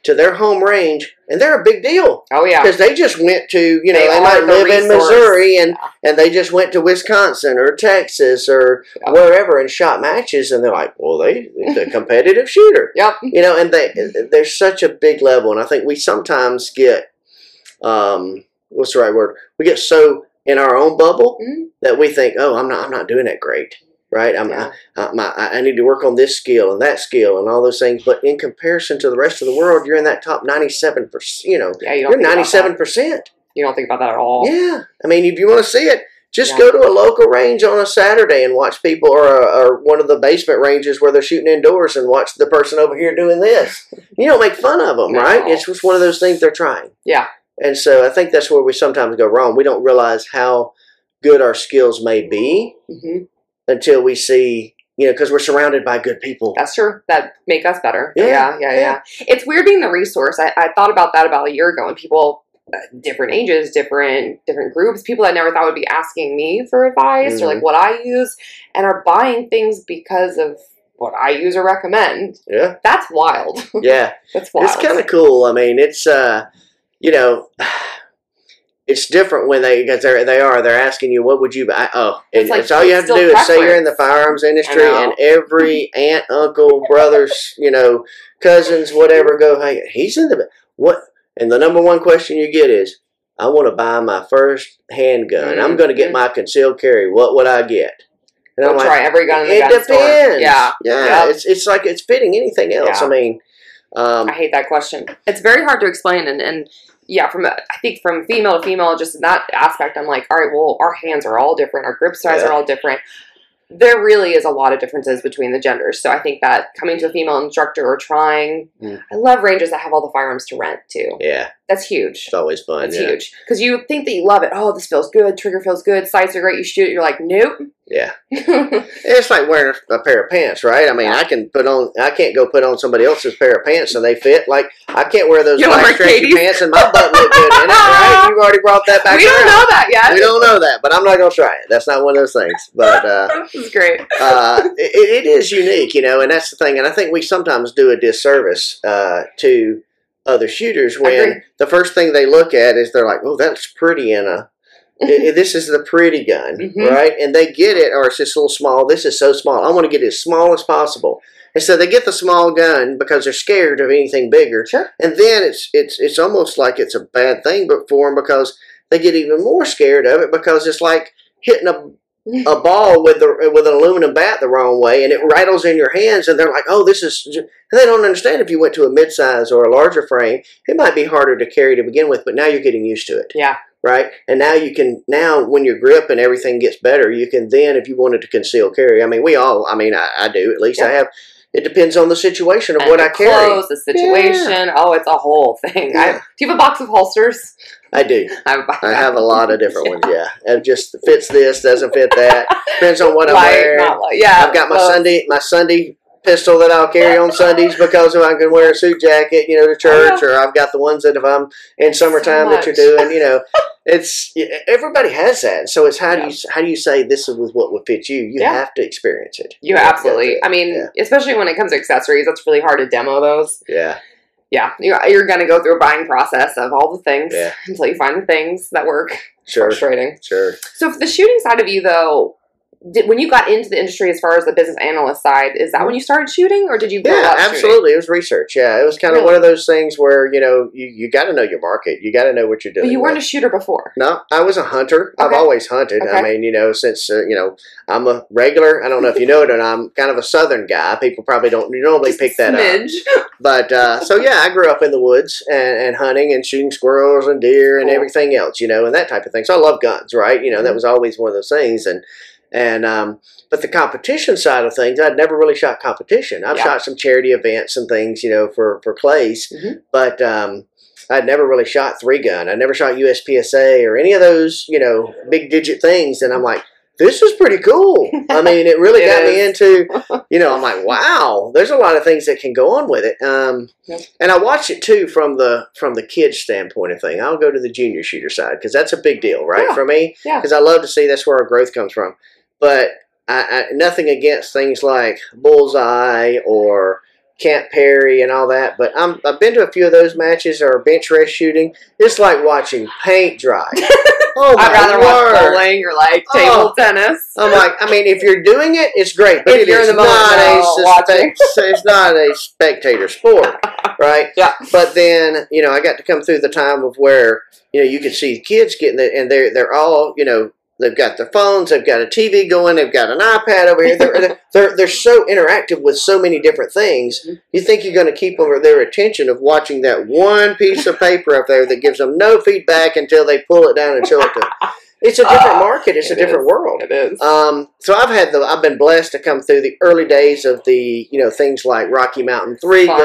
to their home range, and they're a big deal Oh yeah. because they just went to you know They they, might the live in. Missouri and Yeah. and they just went to Wisconsin or Texas or Yeah. wherever and shot matches and they're like well they they're competitive shooter Yep. you know and they there's such a big level and I think we sometimes get um what's the right word we get so in our own bubble Mhm. that we think oh I'm not I'm not doing that great right I'm Yeah. I, my, I I need to work on this skill and that skill and all those things but in comparison to the rest of the world you're in that top 97 percent you know Yeah. you you're 97%. You don't think about that at all. Yeah, I mean, if you want to see it, just Yeah. go to a local range on a Saturday and watch people, or, or one of the basement ranges where they're shooting indoors and watch the person over here doing this. You don't make fun of them, No. right? It's just one of those things they're trying. Yeah. And so I think that's where we sometimes go wrong. We don't realize how good our skills may be hmm until we see, you know, because we're surrounded by good people. That's true. That make us better. Yeah, Yeah, yeah, yeah. yeah. It's weird being the resource. I, I thought about that about a year ago, and people, uh, different ages, different different groups, people I never thought would be asking me for advice or like Mhm. what I use, and are buying things because of what I use or recommend. Yeah, That's wild. yeah. That's wild. It's kind of cool. I mean, it's uh, you know, it's different when they because they they are they're asking you what would you buy. Oh, It's and like it's all you have to do is say you're in the firearms industry, and every aunt, uncle, brothers, you know, cousins, whatever, go, hey, he's in the what? And the number one question you get is, I want to buy my first handgun. I'm going to get my concealed carry. What would I get? And Go I'm like, try every gun in the it gun depends. store. Yeah, yeah. Yep. It's it's like it's fitting anything else. Yeah. I mean, um, I hate that question. It's very hard to explain, and, and yeah, from a- I think from female to female, just in that aspect, I'm like, all right, well, our hands are all different, our grip size Yeah. are all different. There really is a lot of differences between the genders. So I think that coming to a female instructor or trying, Mm. I love ranges that have all the firearms to rent too. yeah, That's huge. it's always fun. It's yeah. huge because you think that you love it. Oh, this feels good. Trigger feels good. Sights are great. You shoot it. You're like, nope. Yeah. It's like wearing a, pair of pants, right? I mean, I can put on, I can't go put on somebody else's pair of pants and they fit. Like, I can't wear those black stretchy pants and my butt look good in it, right? You've already brought that back we don't know that yet. We don't know that, but I'm not going to try it. That's not one of those things. But uh, this is great. uh, it, it is unique, you know, and that's the thing. And I think we sometimes do a disservice uh, to other shooters when the first thing they look at is they're like, "Oh, that's pretty," in a this is the pretty gun, Mhm. right? And they get it, or it's just a little small. This is so small. I want to get it as small as possible. And so they get the small gun because they're scared of anything bigger. Sure. And then it's it's it's almost like it's a bad thing, but for them because they get even more scared of it because it's like hitting a a ball with the with an aluminum bat the wrong way, and it rattles in your hands, and they're like, "Oh, this is." And they don't understand if you went to a mid-size or a larger frame, it might be harder to carry to begin with, but now you're getting used to it Yeah. right? And now you can now when your grip and everything gets better, you can then if you wanted to conceal carry. I mean, we all. I mean, I, I do at least. I have. It depends on the situation of and what I carry. clothes, the situation. Oh, it's a whole thing. I, do you have a box of holsters? I do. I have a, I have a lot of different Yeah. ones. Yeah, it just fits this, doesn't fit that. Depends on what I'm Light, wearing. light. Yeah, I've got my well, Sunday my Sunday pistol that I'll carry on Sundays because if I can wear a suit jacket, you know, to church, or I've got the ones that if I'm in summertime that you're doing, you know, it's everybody has that. So it's how do you how do you say this is what would fit you? You Yeah. have to experience it. You go absolutely. I mean, Yeah. especially when it comes to accessories, that's really hard to demo those. yeah, Yeah, you're, you're going to go through a buying process of all the things Yeah. until you find the things that work. sure, Frustrating. sure. So, for the shooting side of you, though, did, when you got into the industry as far as the business analyst side, is that when you started shooting, or did you? Yeah, up shooting? absolutely. It was research. Yeah, it was kind of Really? one of those things where you know you, you got to know your market. You got to know what you're doing. But you weren't a shooter before. no, I was a hunter. I've always hunted. I mean, you know, since uh, you know, I'm a regular. I don't know if you know it, or not, I'm kind of a southern guy. People probably don't you normally Just pick that up. But uh, so yeah, I grew up in the woods and, and hunting and shooting squirrels and deer and Cool. everything else, you know, and that type of thing. So I love guns, right? You know, that Mhm. was always one of those things. And and um, but the competition side of things, I'd never really shot competition. I've Yeah. shot some charity events and things, you know, for for clays, Mhm. but um, I'd never really shot three gun. I never shot USPSA or any of those, you know, big digit things. And I'm like. This is pretty cool. I mean, it really It got me into you know, I'm like, wow, there's a lot of things that can go on with it. Um, and I watch it too from the from the kids' standpoint of thing. I'll go to the junior shooter side because that's a big deal, right, Yeah. for me. Yeah. Because I love to see that's where our growth comes from. But I, I, nothing against things like bullseye or Camp Perry and all that. But I'm I've been to a few of those matches or bench rest shooting. It's like watching paint dry. oh my I'd rather watch word. bowling or like Oh. table tennis. I'm like, I mean, if you're doing it, it's great, but If it you're in the moment, not no, it's not a spectator sport, right? Yeah. But then, you know, I got to come through the time of where you know you could see kids getting it, and they're they're all you know they've got their phones, they've got a TV going, they've got an iPad over here. They're they're, they're, so interactive with so many different things. Mhm. You think you're going to keep them their attention of watching that one piece of paper up there that gives them no feedback until they pull it down and show it to them. It's a different Ah, market. It's a different is. world. It is. Um, so I've had the I've been blessed to come through the early days of the you know things like Rocky Mountain Three Gun,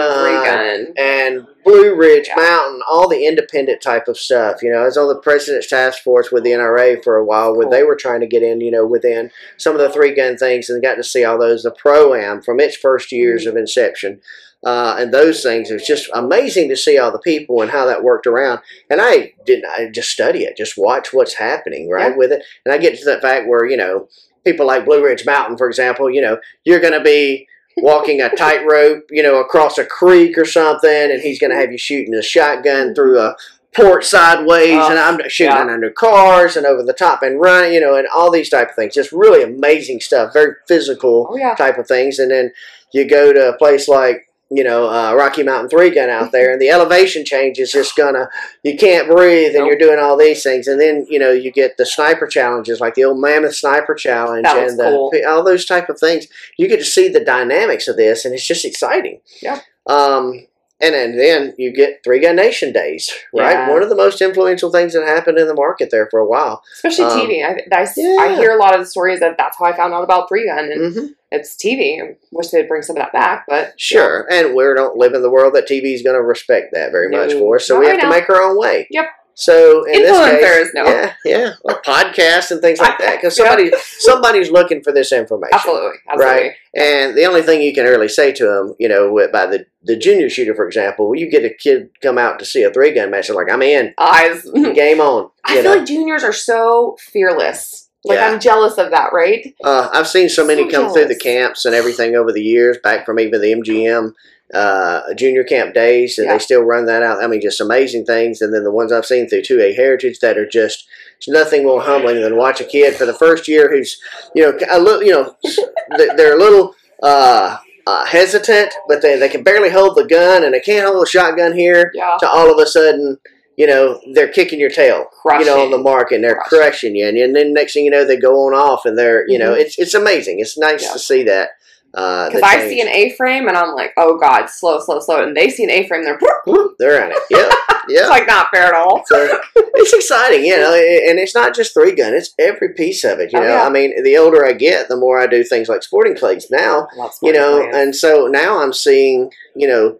gun. and Blue Ridge Yeah. Mountain, all the independent type of stuff. You know, I was on the President's Task Force with the NRA for a while, where Cool. they were trying to get in. You know, within some of the three gun things, and got to see all those. The Pro Am from its first years of inception. Uh, and those things, it's just amazing to see all the people and how that worked around. And I didn't, I just study it, just watch what's happening, right, Yeah. with it. And I get to that fact where, you know, people like Blue Ridge Mountain, for example, you know, you're going to be walking a tightrope, you know, across a creek or something, and he's going to have you shooting a shotgun through a port sideways, Oh, and I'm shooting yeah. under cars and over the top and running, you know, and all these type of things. Just really amazing stuff, very physical Oh yeah. type of things. And then you go to a place like, you know, uh, Rocky Mountain Three Gun out there, and the elevation change is just gonna, you can't breathe, and Nope. you're doing all these things. And then, you know, you get the sniper challenges, like the old Mammoth Sniper Challenge, and the, cool. all those type of things. You get to see the dynamics of this, and it's just exciting. Yeah. Um, and then, then you get Three Gun Nation days, right? Yeah. One of the most influential things that happened in the market there for a while. Especially Um, TV. I, I, yeah. I hear a lot of the stories that that's how I found out about three gun, and hmm it's TV. I wish they'd bring some of that back, but Sure, and we don't live in the world that TV is going to respect that very much for us, so we right have to now. make our own way. Yep. So in this Influencers, case, no. yeah, yeah, well, podcasts and things like that, because Yeah. somebody somebody's looking for this information, absolutely, absolutely. Right. And the only thing you can really say to them, you know, by the the junior shooter, for example, you get a kid come out to see a three gun match, they're like, I'm in, Eyes. game on. I feel know, like juniors are so fearless. Like Yeah. I'm jealous of that, right? uh, I've seen so many So come through the camps and everything over the years, back from even the MGM uh, junior camp days, and Yeah. they still run that out. I mean, just amazing things. And then the ones I've seen through 2A Heritage that are just it's nothing more humbling than watch a kid for the first year who's, you know, a little, you know, they're a little uh, uh, hesitant, but they, they can barely hold the gun and they can't hold a shotgun here. Yeah. To all of a sudden, you know, they're kicking your tail, you know, on the Crushing. mark, and they're Crushing. crushing you. And, and then next thing you know, they go on off, and they're, you know, Mhm. it's it's amazing. It's nice Yeah. to see that. Uh, Because the I see an A frame and I'm like, oh god, slow, slow, slow, and they see an A frame, they're they're on it. Yep, it's like not fair at all. So it's exciting, you know, and it's not just three gun; it's every piece of it. You Oh, know, yeah. I mean, the older I get, the more I do things like sporting clays now. Lots You know, plans. and so now I'm seeing, you know,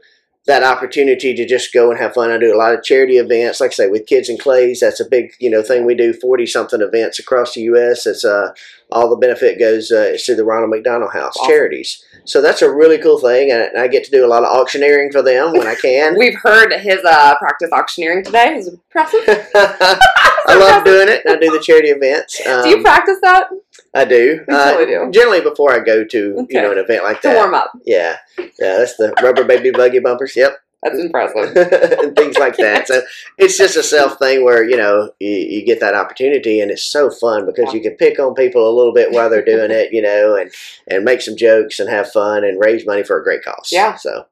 that opportunity to just go and have fun. I do a lot of charity events, like I say, with kids and clays. That's a big, you know, thing we do. Forty something events across the U.S. It's uh, all the benefit goes uh, to the Ronald McDonald House Awesome. charities. So that's a really cool thing, and I get to do a lot of auctioneering for them when I can. We've heard his uh, practice auctioneering today. It was impressive. I love doing it. I do the charity events. Um, do you practice that I do. You Uh, do. Generally, before I go to Okay. you know an event like that, to warm up? Yeah, yeah. That's the rubber baby buggy bumpers. Yep. That's impressive. and things like that. So it's just a self thing where you know you, you get that opportunity, and it's so fun because you can pick on people a little bit while they're doing it, you know, and and make some jokes and have fun and raise money for a great cause. Yeah. So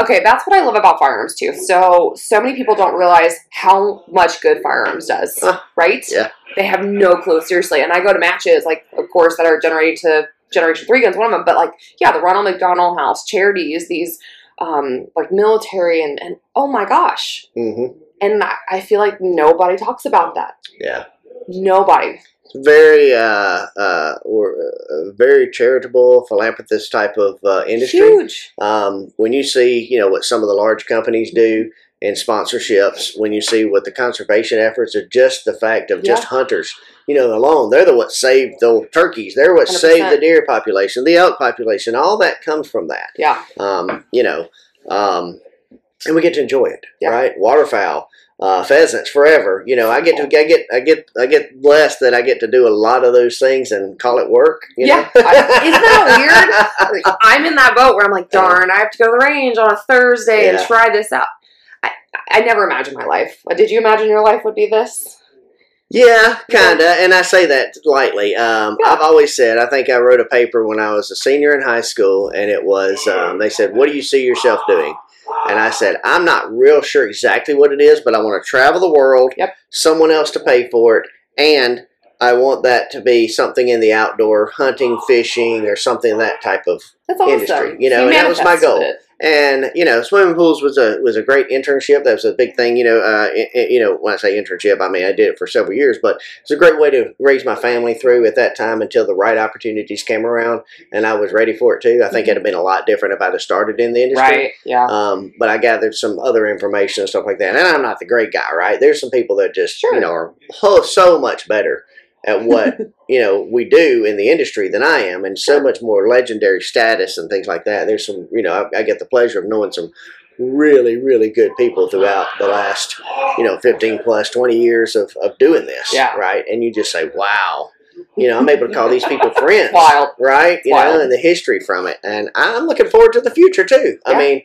Okay, that's what I love about firearms too. So, so many people don't realize how much good firearms does, Huh. right? Yeah. They have no clue, seriously. And I go to matches, like, of course, that are generated to Generation 3 guns, one of them, but like, yeah, the Ronald McDonald House, charities, these, um, like military, and, and oh my gosh. hmm And I, I feel like nobody talks about that. yeah. Nobody. Very, uh, uh, we're a very charitable, philanthropist type of uh, industry. Huge. Um, when you see, you know, what some of the large companies do in sponsorships, when you see what the conservation efforts are, just the fact of just Yeah. hunters, you know, alone, they're the what saved the turkeys. They're what 100%. saved the deer population, the elk population. All that comes from that. Yeah. Um, you know, um, and we get to enjoy it, Yeah. right? Waterfowl. Uh, pheasants forever. You know, I get to, I get, I get, I get blessed that I get to do a lot of those things and call it work. You Yeah. know? I- isn't that weird? I'm in that boat where I'm like, darn, I have to go to the range on a Thursday and try this out. I, never imagined my life. Did you imagine your life would be this? Yeah, kinda, and I say that lightly. Um, Yeah. I've always said I think I wrote a paper when I was a senior in high school, and it was um, they said, "What do you see yourself doing?" And I said, "I'm not real sure exactly what it is, but I want to travel the world, Yep. someone else to pay for it, and I want that to be something in the outdoor, hunting, fishing, or something that type of That's awesome. Industry, you know, So and that was my goal. it. And you know, swimming pools was a was a great internship. That was a big thing. You know, uh, i- i- you know, when I say internship, I mean I did it for several years, but it's a great way to raise my family through at that time until the right opportunities came around, and I was ready for it too. I think it'd have been a lot different if I'd have started in the industry. Right. Yeah. Um, but I gathered some other information and stuff like that. And I'm not the great guy, right? There's some people that just, Sure. you know, are ho- so much better at what, you know, we do in the industry than I am and so much more legendary status and things like that. There's some, you know, I, I get the pleasure of knowing some really, really good people throughout the last, you know, 15 plus 20 years of, of doing this. Yeah. Right. And you just say, wow, you know, I'm able to call these people friends Wild. right? You Wild. know, and the history from it, and I'm looking forward to the future too. I mean,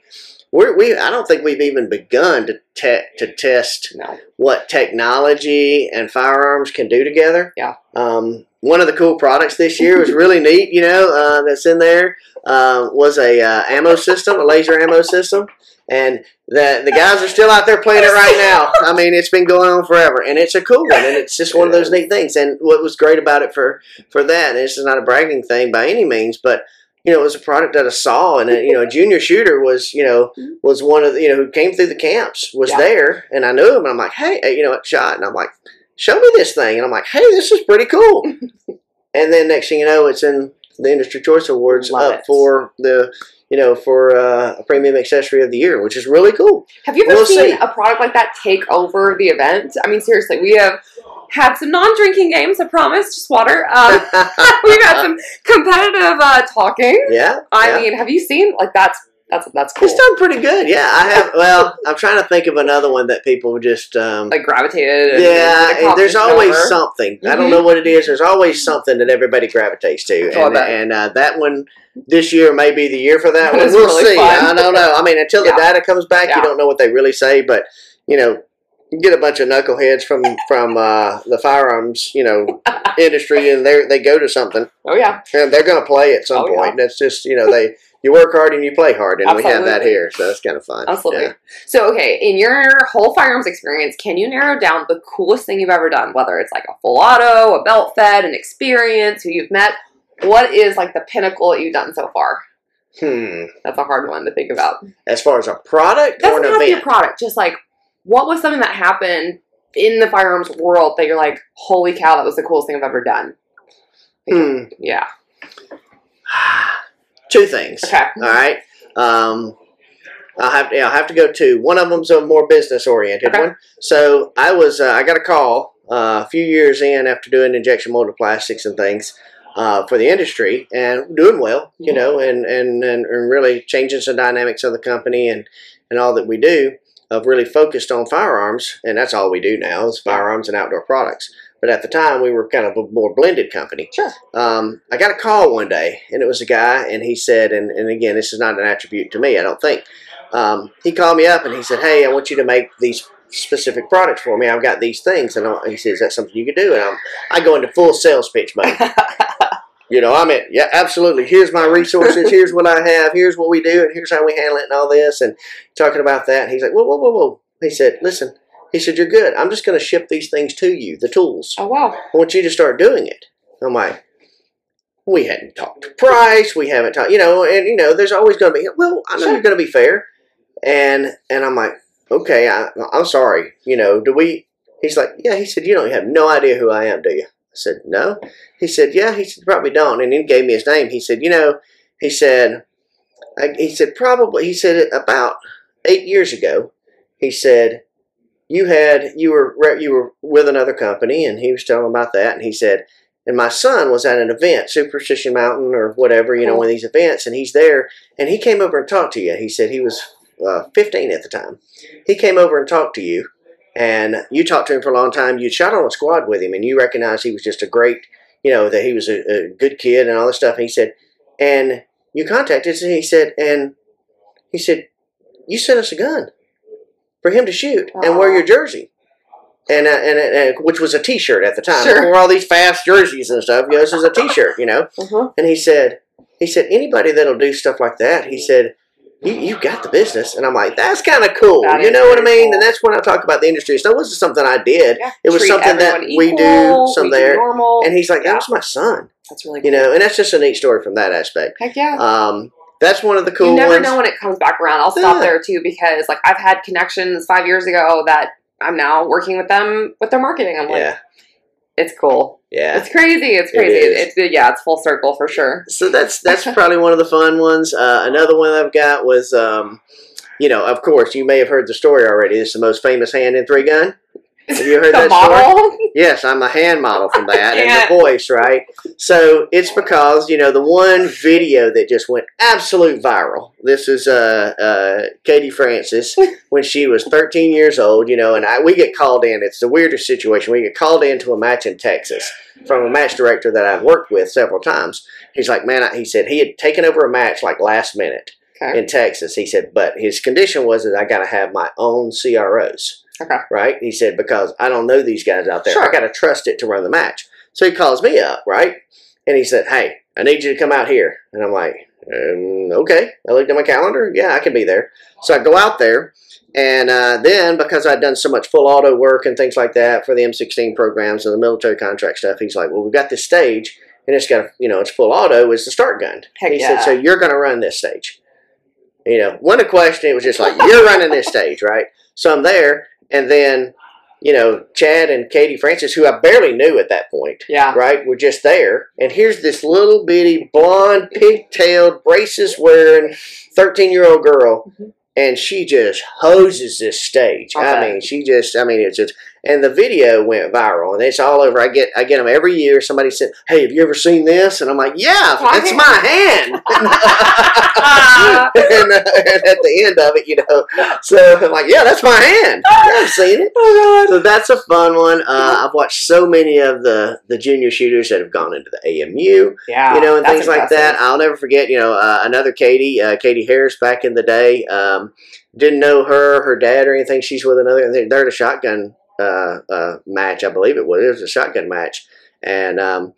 we're, we I don't think we've even begun to te- to test No. what technology and firearms can do together. Yeah. Um, one of the cool products this year was really neat. You know, uh, that's in there uh, was a uh, ammo system, a laser ammo system. And the the guys are still out there playing it right now. I mean, it's been going on forever, and it's a cool one, and it's just one of those neat things. And what was great about it for for that, and this is not a bragging thing by any means, but you know, it was a product that I saw, and a, you know, a junior shooter was you know mm-hmm. was one of the, you know who came through the camps was Yeah. there, and I knew him, and I'm like, hey, uh, you know, shot, and I'm like, show me this thing, and I'm like, hey, this is pretty cool. and then next thing you know, it's in the Industry Choice Awards Love up it. for the you know for uh, a premium accessory of the year, which is really cool. Have you ever We'll seen see. a product like that take over the event? I mean, seriously, we have had some non-drinking games. I promise, just water. Um, we've had some competitive uh, talking. yeah, I yeah. mean, have you seen like that's that's that's cool. It's done pretty good. Yeah, I have. Well, I'm trying to think of another one that people just. Um, like gravitated. yeah, there's always over. something. I Mhm. don't know what it is. There's always something that everybody gravitates to, and, bet. and uh, that one this year may be the year for that That one. We'll really see. fun. I don't know. I mean, until Yeah. the data comes back, Yeah. you don't know what they really say. But you know, you get a bunch of knuckleheads from from uh, the firearms, you know, industry, and they they go to something, Oh yeah, and they're going to play at some Oh, yeah. point. That's just you know they. You work hard and you play hard, and we have that here, so that's kind of fun. absolutely. Yeah. So okay, in your whole firearms experience, can you narrow down the coolest thing you've ever done? Whether it's like a full auto, a belt fed, an experience, who you've met. What is like the pinnacle that you've done so far? Hmm. That's a hard one to think about. As far as a product or an have to be a event, product. Just like what was something that happened in the firearms world that you're like, holy cow, that was the coolest thing I've ever done. Hmm. Yeah. two things. Okay. All right. Um, I'll have to. I'll have to go to one of them's a more business oriented Okay. one. So I was. Uh, I got a call uh, a few years in after doing injection molded plastics and things. Uh, for the industry and doing well, you know, and, and, and, and really changing some dynamics of the company and, and all that we do of really focused on firearms. And that's all we do now is firearms and outdoor products. But at the time, we were kind of a more blended company Sure. um, I got a call one day, and it was a guy, and he said, and, and again, this is not an attribute to me, I don't think, um, he called me up and he said, "Hey, I want you to make these specific products for me. I've got these things." And I, he says, "Is that something you could do?" And I'm, I go into full sales pitch mode. You know, I'm at, yeah, absolutely. Here's my resources. Here's what I have. Here's what we do, and here's how we handle it, and all this. And talking about that, and he's like, whoa, whoa, whoa, whoa. He said, listen. He said, you're good. I'm just going to ship these things to you, the tools. oh wow. I want you to start doing it. I'm like, we hadn't talked price. We haven't talked, you know, and you know, there's always going to be. Well, I know Sure. you're going to be fair, and and I'm like, okay, I, I'm sorry. You know, do we? He's like, yeah. He said, you don't have no idea who I am, do you? I said, no. He said, yeah. He said, probably don't. And he gave me his name. He said, you know, he said, I, he said probably. He said about eight years ago. He said you had you were you were with another company, and he was telling about that, and he said, and my son was at an event, Superstition Mountain or whatever, you know, one of these events, and he's there, and he came over and talked to you. He said he was uh, 15 at the time. He came over and talked to you, and you talked to him for a long time. You shot on a squad with him, and you recognized he was just a great, you know, that he was a, a good kid and all this stuff. And he said, and you contacted us, and he said, and he said, you sent us a gun for him to shoot and wear your jersey. And, uh, and, and which was a T-shirt at the time. Sure. Before all these fast jerseys and stuff, you know, this is a T-shirt, you know. Uh-huh. And he said, he said, anybody that'll do stuff like that, he said, you you got the business. And I'm like, that's kind of cool. That you know what I mean? cool. And that's when I talk about the industry. So it wasn't something I did. Yeah. It was something that everyone we do equal, some we there. And he's like, that Yeah. was my son. That's really cool. You know, and that's just a neat story from that aspect. Heck yeah. Um, that's one of the cool you never ones. know when it comes back around. I'll stop Yeah. there too because like I've had connections five years ago that I'm now working with them with their marketing. I'm like, yeah, it's cool. yeah. It's crazy. It's It crazy. is. it's yeah, it's full circle for sure. So that's that's probably one of the fun ones. Uh, another one I've got was, um, you know, of course, you may have heard the story already. It's the most famous hand in three gun. Have you heard that story? Yes, I'm a hand model from that and the voice, right? So it's because you know the one video that just went absolute viral. This is uh, uh, Katie Francis when she was 13 years old. You know, and I, we get called in. It's the weirdest situation. We get called into a match in Texas from a match director that I've worked with several times. He's like, man, I, he said he had taken over a match like last minute Okay. in Texas. He said, but his condition was that I got to have my own CROs. Okay. Right? He said, because I don't know these guys out there. Sure. I got to trust it to run the match. So he calls me up, right? And he said, hey, I need you to come out here. And I'm like, um, okay. I looked at my calendar. Yeah, I can be there. So I go out there. And uh, then, because I'd done so much full auto work and things like that for the M16 programs and the military contract stuff, he's like, well, we've got this stage. And it's got, you know, it's full auto. It's the start gun. Heck he yeah. said, so you're going to run this stage. You know, when a question, it was just like, you're running this stage, right? So I'm there, and then, you know, Chad and Katie Francis, who I barely knew at that point, Yeah. right, were just there. And here's this little bitty, blonde, pigtailed, braces wearing 13 year old girl. Mhm. And she just hoses this stage. I'll I mean, she just, I mean, it's just, and the video went viral, and it's all over. I get, I get them every year. Somebody said, "Hey, have you ever seen this?" And I'm like, "Yeah, My it's hand." my hand." and, uh, and at the end of it, you know, so I'm like, yeah, that's my hand. Yeah, I've seen it. Oh. So that's a fun one. Uh, I've watched so many of the the junior shooters that have gone into the AMU, Yeah. you know, and things like that. I'll never forget, you know, uh, another Katie, uh, Katie Harris, back in the day. Um, didn't know her, her dad, or anything. She's with another. They're they're at a shotgun uh, uh, match, I believe it was. It was a shotgun match, and um,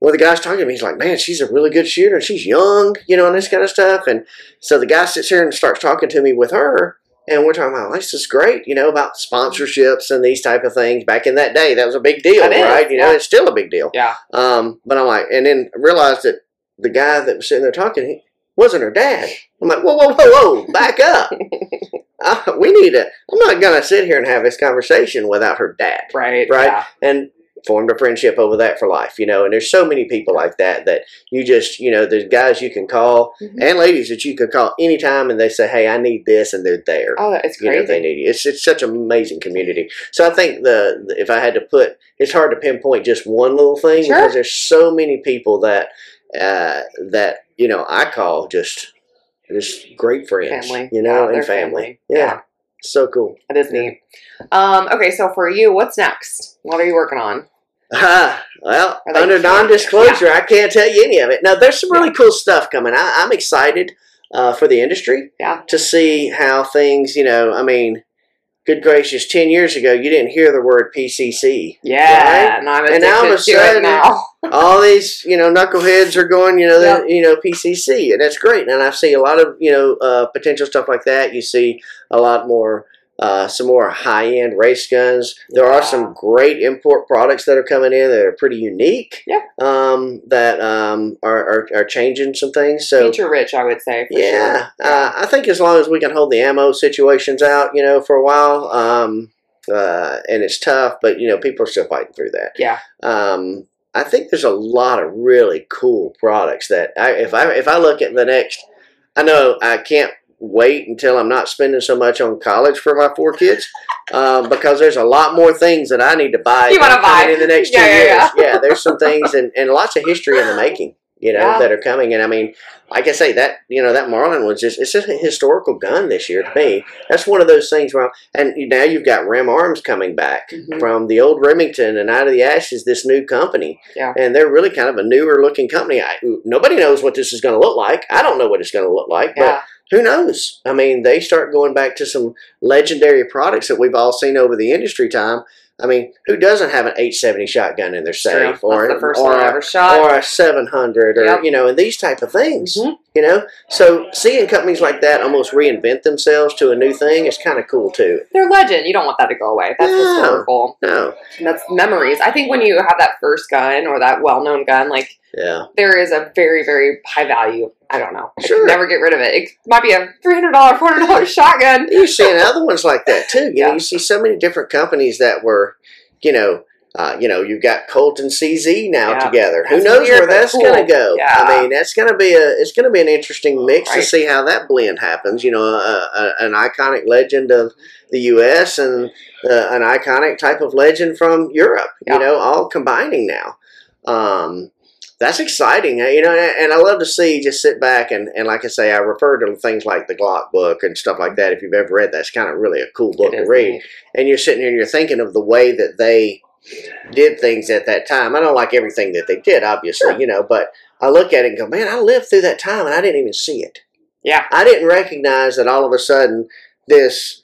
well, the guy's talking to me. He's like, "Man, she's a really good shooter. and She's young, you know, and this kind of stuff." And so the guy sits here and starts talking to me with her, and we're talking about this is great, you know, about sponsorships and these type of things. Back in that day, that was a big deal, That is, right? You know, yeah. it's still a big deal. Yeah. Um, but I'm like, and then realized that the guy that was sitting there talking he wasn't her dad. I'm like, whoa, whoa, whoa, whoa, back up. uh, we need to. I'm not gonna sit here and have this conversation without her dad Right. Right. Yeah. and formed a friendship over that for life, you know. And there's so many people like that that you just, you know, there's guys you can call Mhm. and ladies that you can call anytime, and they say, "Hey, I need this," and they're there. Oh, it's You know, crazy. they need you. It's it's such an amazing community. So I think the, the- if I had to put, it's hard to pinpoint just one little thing Sure. because there's so many people that uh, that you know I call just just great friends, family. you know, Yeah, and they're family. Yeah. Yeah. so cool. It is Yeah. neat. Um, okay, so for you, what's next? What are you working on? Ah, well, under cute? non-disclosure, I can't tell you any of it. Now, there's some really cool stuff coming. I, I'm excited. uh, for the industry. Yeah. To see how things, you know, I mean, good gracious, ten years ago you didn't hear the word PCC. Yeah, and I'm And now all of a sudden- now. All these, you know, knuckleheads are going, you know, the, Yep. you know, PCC, and that's great. And I see a lot of, you know, uh, potential stuff like that. You see a lot more. Uh, some more high-end race guns. There are some great import products that are coming in that are pretty unique. Yeah. Um, that um, are, are are changing some things. So Feature rich, I would say. For yeah, sure. uh, I think as long as we can hold the ammo situations out, you know, for a while, um, uh, and it's tough, but you know, people are still fighting through that. Yeah. Um, I think there's a lot of really cool products that I, if I if I look at the next, I know I can't wait until I'm not spending so much on college for my four kids, um, because there's a lot more things that I need to buy. You wanna that are coming buy. in the next two Yeah, yeah, years. Yeah, there's some things and, and lots of history in the making. You know Yeah. that are coming, and I mean, like I say, that you know that Marlin was just it's just a historical gun this year to me. That's one of those things where, and now you've got RemArms coming back Mhm. from the old Remington and out of the ashes, this new company. Yeah. And they're really kind of a newer looking company. I, nobody knows what this is going to look like. I don't know what it's going to look like, but Yeah. Who knows? I mean, they start going back to some legendary products that we've all seen over the industry time. I mean, who doesn't have an 870 shotgun in their safe or the first or shot. or a 700 or Yep. you know and these type of things Mhm. you know so seeing companies like that almost reinvent themselves to a new thing is kind of cool too They're legend. You don't want that to go away. That's No. historical. no And that's memories. I think when you have that first gun or that well known gun, like yeah there is a very, very high value. I don't know. I Sure. never get rid of it. It might be a three hundred dollar, four hundred dollar shotgun. You see seeing other ones like that too you know you see so many different companies that were you know uh, you know, you've got Colt and CZ now Yeah. together. Who That's knows weird, where that's cool. going to go? Yeah. I mean, that's going to be a it's going to be an interesting mix to see how that blend happens. You know, a, a, an iconic legend of the U.S. and uh, an iconic type of legend from Europe. Yeah. You know, all combining now. Um, that's exciting, uh, you know, and I love to see just sit back and, and like I say, I refer to things like the Glock book and stuff like that. If you've ever read that, it's kind of really a cool book to read and you're sitting here and you're thinking of the way that they did things at that time. I don't like everything that they did, obviously, Sure. you know, but I look at it and go, man, I lived through that time and I didn't even see it. Yeah. I didn't recognize that all of a sudden this,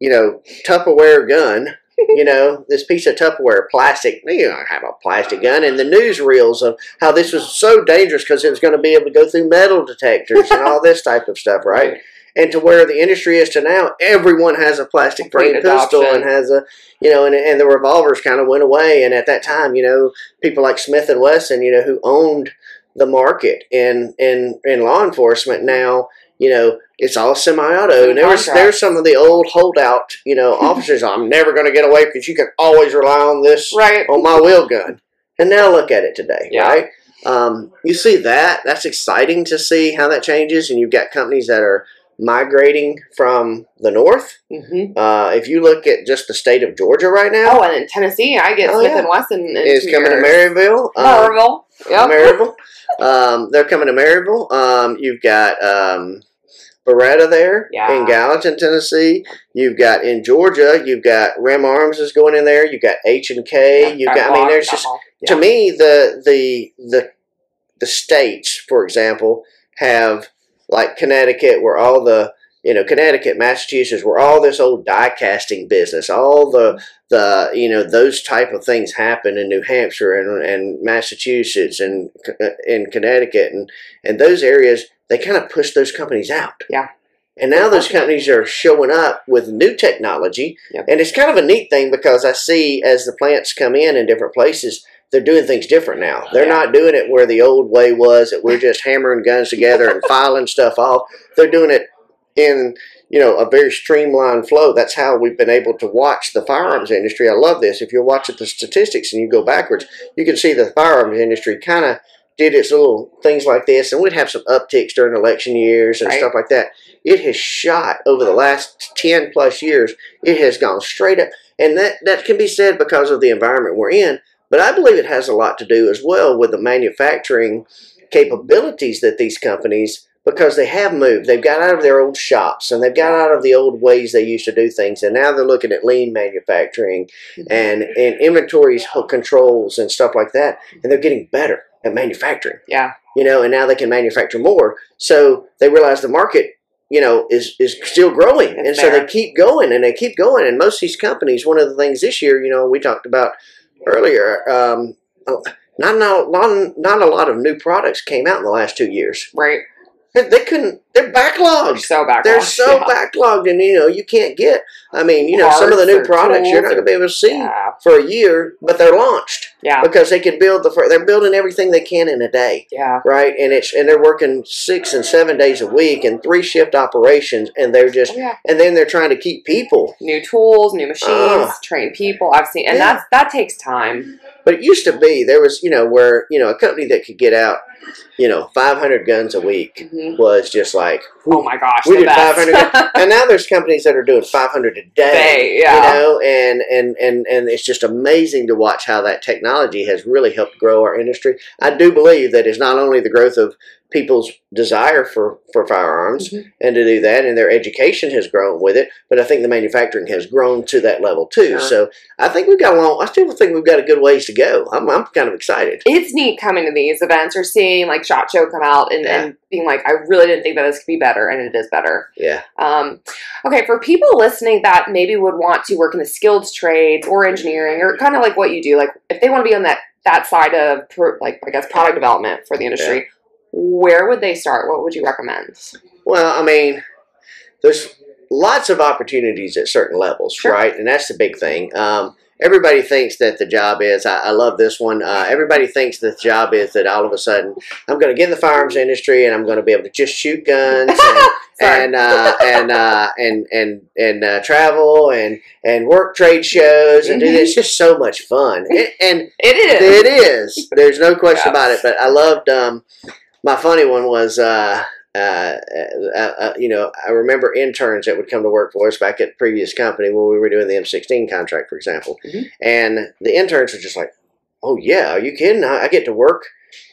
you know, Tupperware gun, you know, this piece of Tupperware plastic, you don't have a plastic gun, and the newsreels of how this was so dangerous because it was going to be able to go through metal detectors and all this type of stuff, right? and to where the industry is to now, everyone has a plastic frame pistol adoption. and has a, you know, and, and the revolvers kind of went away. And at that time, you know, people like Smith and Wesson, you know, who owned the market in in in law enforcement now, you know, it's all semi-auto. And there was there's some of the old holdout, you know, officers. I'm never going to get away because you can always rely on this Right. on my wheel gun. And now look at it today, Yeah. right? Um, you see that. That's exciting to see how that changes. And you've got companies that are migrating from the north. hmm Uh, if you look at just the state of Georgia right now, Oh, and in Tennessee, I get Oh, Smith yeah. and Wesson. two coming to. Maryville. Maryville. Yep. Maryville. Um, they're coming to Maryville. Um, you've got um, Beretta there Yeah. in Gallatin, Tennessee. You've got in Georgia. You've got RemArms is going in there. You've got H and K. You've got. I mean, there's just to me the the the the states, for example, have like Connecticut, where all the you know Connecticut, Massachusetts, where all this old die casting business, all the the you know those type of things happen in New Hampshire and and Massachusetts and uh, in Connecticut and and those areas, they kind of push those companies out. Yeah. And now those companies are showing up with new technology, Yep. and it's kind of a neat thing because I see as the plants come in in different places, they're doing things different now. They're Yeah. not doing it where the old way was that we're just hammering guns together and filing stuff off. They're doing it in you know a very streamlined flow. That's how we've been able to watch the firearms industry. I love this. If you watch at the statistics and you go backwards, you can see the firearms industry kind of did its little things like this, and we'd have some upticks during election years and Right. stuff like that. It has shot over the last ten plus years. It has gone straight up, and that that can be said because of the environment we're in. But I believe it has a lot to do as well with the manufacturing capabilities that these companies because they have moved. They've got out of their old shops and they've got out of the old ways they used to do things, and now they're looking at lean manufacturing and and inventories controls and stuff like that, and they're getting better. at manufacturing. Yeah. You know, and now they can manufacture more. So they realize the market, you know, is is still growing, It's and so there. they keep going and they keep going. And most of these companies, one of the things this year, you know, we talked about earlier. Um, not, not, not, not a lot of new products came out in the last two years. Right. They, couldn't. They're They're backlogged. so back. They're so backlogged, and you know you can't get. I mean, you know, some of the new products you're not going to be able to see Yeah. for a year, but they're launched Yeah. because they can build the. They're building everything they can in a day, Yeah. right? And it's and they're working six and seven days a week and three shift operations, and they're just Oh, yeah. and then they're trying to keep people. New tools, new machines, Ah. train people. I've seen, and Yeah. that's that takes time. But it used to be there was you know where you know a company that could get out, you know, 500 guns a week hmm was just like. Oh my gosh, We did best. 500 and now there's companies that are doing 500 a day, Day, yeah. you know and, and and and it's just amazing to watch how that technology has really helped grow our industry i do believe that it's not only the growth of people's desire for for firearms Mhm. and to do that and their education has grown with it but i think the manufacturing has grown to that level too so i think we've got a long i still think we've got a good ways to go i'm, I'm kind of excited it's neat coming to these events or seeing like Shot Show come out and, Yeah. and being like, I really didn't think that this could be better, and it is better. yeah Um, okay, for people listening that maybe would want to work in the skilled trades or engineering or kind of like what you do, like if they want to be on that that side of pro- like I guess product development for the industry, where would they start? What would you recommend? Well, I mean, there's lots of opportunities at certain levels, Sure. right? And that's the big thing. Um, everybody thinks that the job is, I, I love this one. Uh, everybody thinks that the job is that all of a sudden I'm going to get in the firearms industry and I'm going to be able to just shoot guns and, and, uh, and, uh, and, and, and, uh, travel and, and work trade shows and do Mhm. this. It's just so much fun. And, and It is. it is. There's no question Yeah. about it. But I loved. Um, my funny one was, uh, uh, uh, uh, you know, I remember interns that would come to work for us back at previous company when we were doing the M16 contract, for example, Mhm. and the interns were just like, "Oh yeah, are you kidding? I, get to work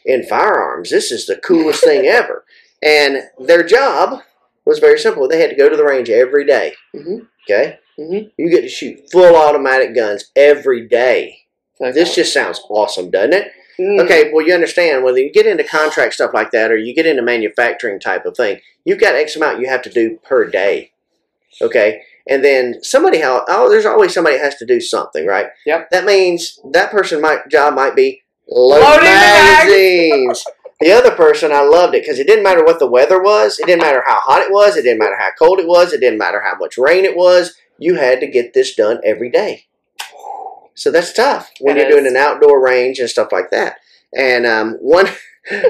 in firearms. This is the coolest thing ever." And their job was very simple. They had to go to the range every day. Mhm. Okay, Mhm. you get to shoot full automatic guns every day. So This just sounds awesome, doesn't it? Mm. Okay, well, you understand whether you get into contract stuff like that or you get into manufacturing type of thing, you've got X amount you have to do per day. Okay, and then somebody, how oh, there's always somebody has to do something, right? Yep. That means that person might job might be load Loading magazines. the other person, I loved it because it didn't matter what the weather was, it didn't matter how hot it was, it didn't matter how cold it was, it didn't matter how much rain it was. You had to get this done every day. So that's tough when It you're doing an outdoor range and stuff like that. And um, one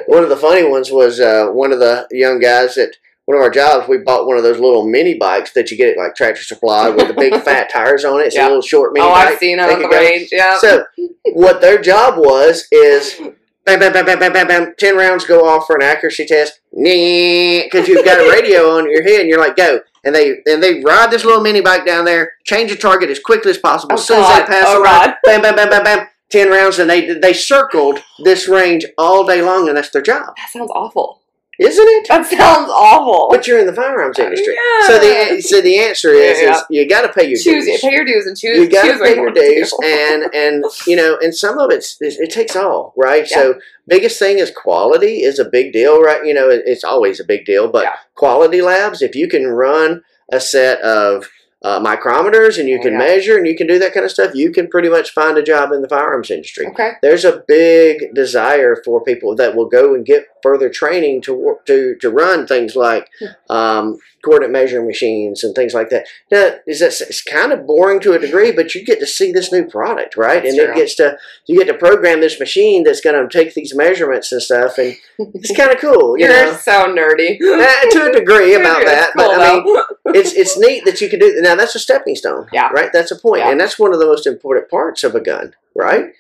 one of the funny ones was uh, one of the young guys at one of our jobs. We bought one of those little mini bikes that you get at like Tractor Supply with the big fat tires on it. It's Yeah. a little short mini Oh, bike. I've seen them They on the range. Yeah. So what their job was is bam, bam, bam, bam, bam, bam, bam. Ten rounds go off for an accuracy test. Because you've got a radio on your head, and you're like, go. And they and they ride this little mini bike down there, change the target as quickly as possible. Oh, as soon as they pass Oh, line, bam, bam, bam, bam, bam. Ten rounds, and they they circled this range all day long, and that's their job, that sounds awful. Isn't it? That sounds awful. But you're in the firearms industry, Yeah. so the so the answer is, Yeah. is you got to pay your choose dues pay your dues and choose. you got to pay your want to do. dues, and and you know, and some of it's it, it takes all right. So biggest thing is quality is a big deal, right? You know, it's always a big deal, but Yeah. quality labs, if you can run a set of uh, micrometers and you Oh, can yeah. measure and you can do that kind of stuff, you can pretty much find a job in the firearms industry. Okay. There's a big desire for people that will go and get further training to to to run things like Hmm. um, coordinate measuring machines and things like that. Now, is that it's kind of boring to a degree, but you get to see this new product, right? That's and true. it gets to you get to program this machine that's going to take these measurements and stuff, and it's kind of cool, you You're know. so nerdy. Eh, to a degree about that, cool, but I mean, it's it's neat that you can do. Now that's a stepping stone, Yeah. right? That's a point, Yeah. and that's one of the most important parts of a gun, right?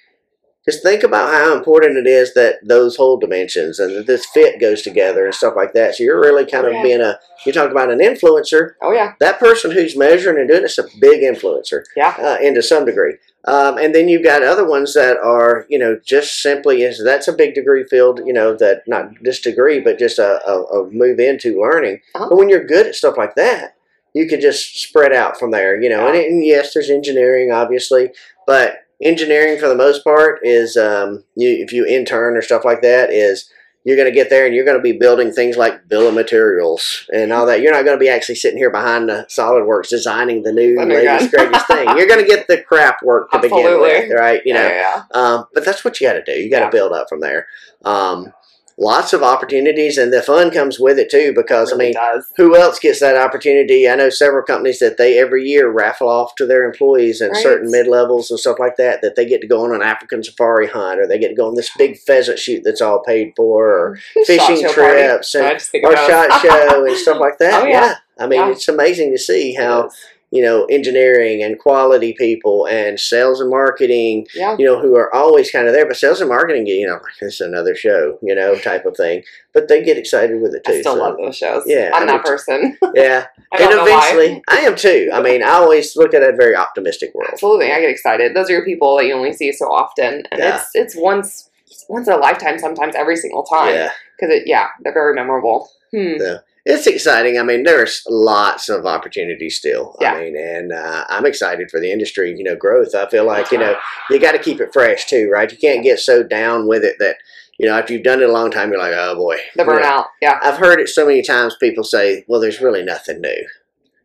Just think about how important it is that those whole dimensions and that this fit goes together and stuff like that. So you're really kind of Yeah. being a. You talk about an influencer. oh yeah. That person who's measuring and doing it's a big influencer, Yeah. uh, and to some degree. Um, and then you've got other ones that are, you know, just simply is that's a big degree field, you know, that not just degree, but just a, a, a move into learning. Uh-huh. But when you're good at stuff like that, you could just spread out from there, you know. And, and yes, there's engineering, obviously, but engineering for the most part is um, you, if you intern or stuff like that is you're going to get there and you're going to be building things like bill of materials and all that. You're not going to be actually sitting here behind the SolidWorks designing the new Oh latest greatest thing. You're going to get the crap work to begin with, right? You know, yeah, yeah. um, but that's what you got to do. You got to Yeah. build up from there. Um, lots of opportunities, and the fun comes with it too. Because It really I mean, does. who else gets that opportunity? I know several companies that they every year raffle off to their employees and Right. certain mid levels and stuff like that that they get to go on an African safari hunt or they get to go on this big pheasant shoot that's all paid for or fishing party. trips and I just think or shot show and stuff like that. Oh, yeah. I mean, Yeah. it's amazing to see It how is. You know engineering and quality people and sales and marketing Yeah. you know, who are always kind of there. But sales and marketing, you know, like it's another show, you know, type of thing. But they get excited with it too. I still so, love those shows. Yeah, I I'm do that person. Yeah, I and eventually. I am too. I mean, I always look at a very optimistic world. Absolutely, I get excited. Those are your people that you only see so often, and Yeah. it's it's once once in a lifetime. Sometimes every single time, Yeah, because it yeah, they're very memorable. Hmm. Yeah. It's exciting. I mean, there's lots of opportunities still. Yeah. I mean, and uh, I'm excited for the industry, you know, growth. I feel like you know you got to keep it fresh too, right? You can't get so down with it that you know after you've done it a long time, you're like, oh boy, The You know, burnout, yeah. I've heard it so many times. People say, "Well, there's really nothing new."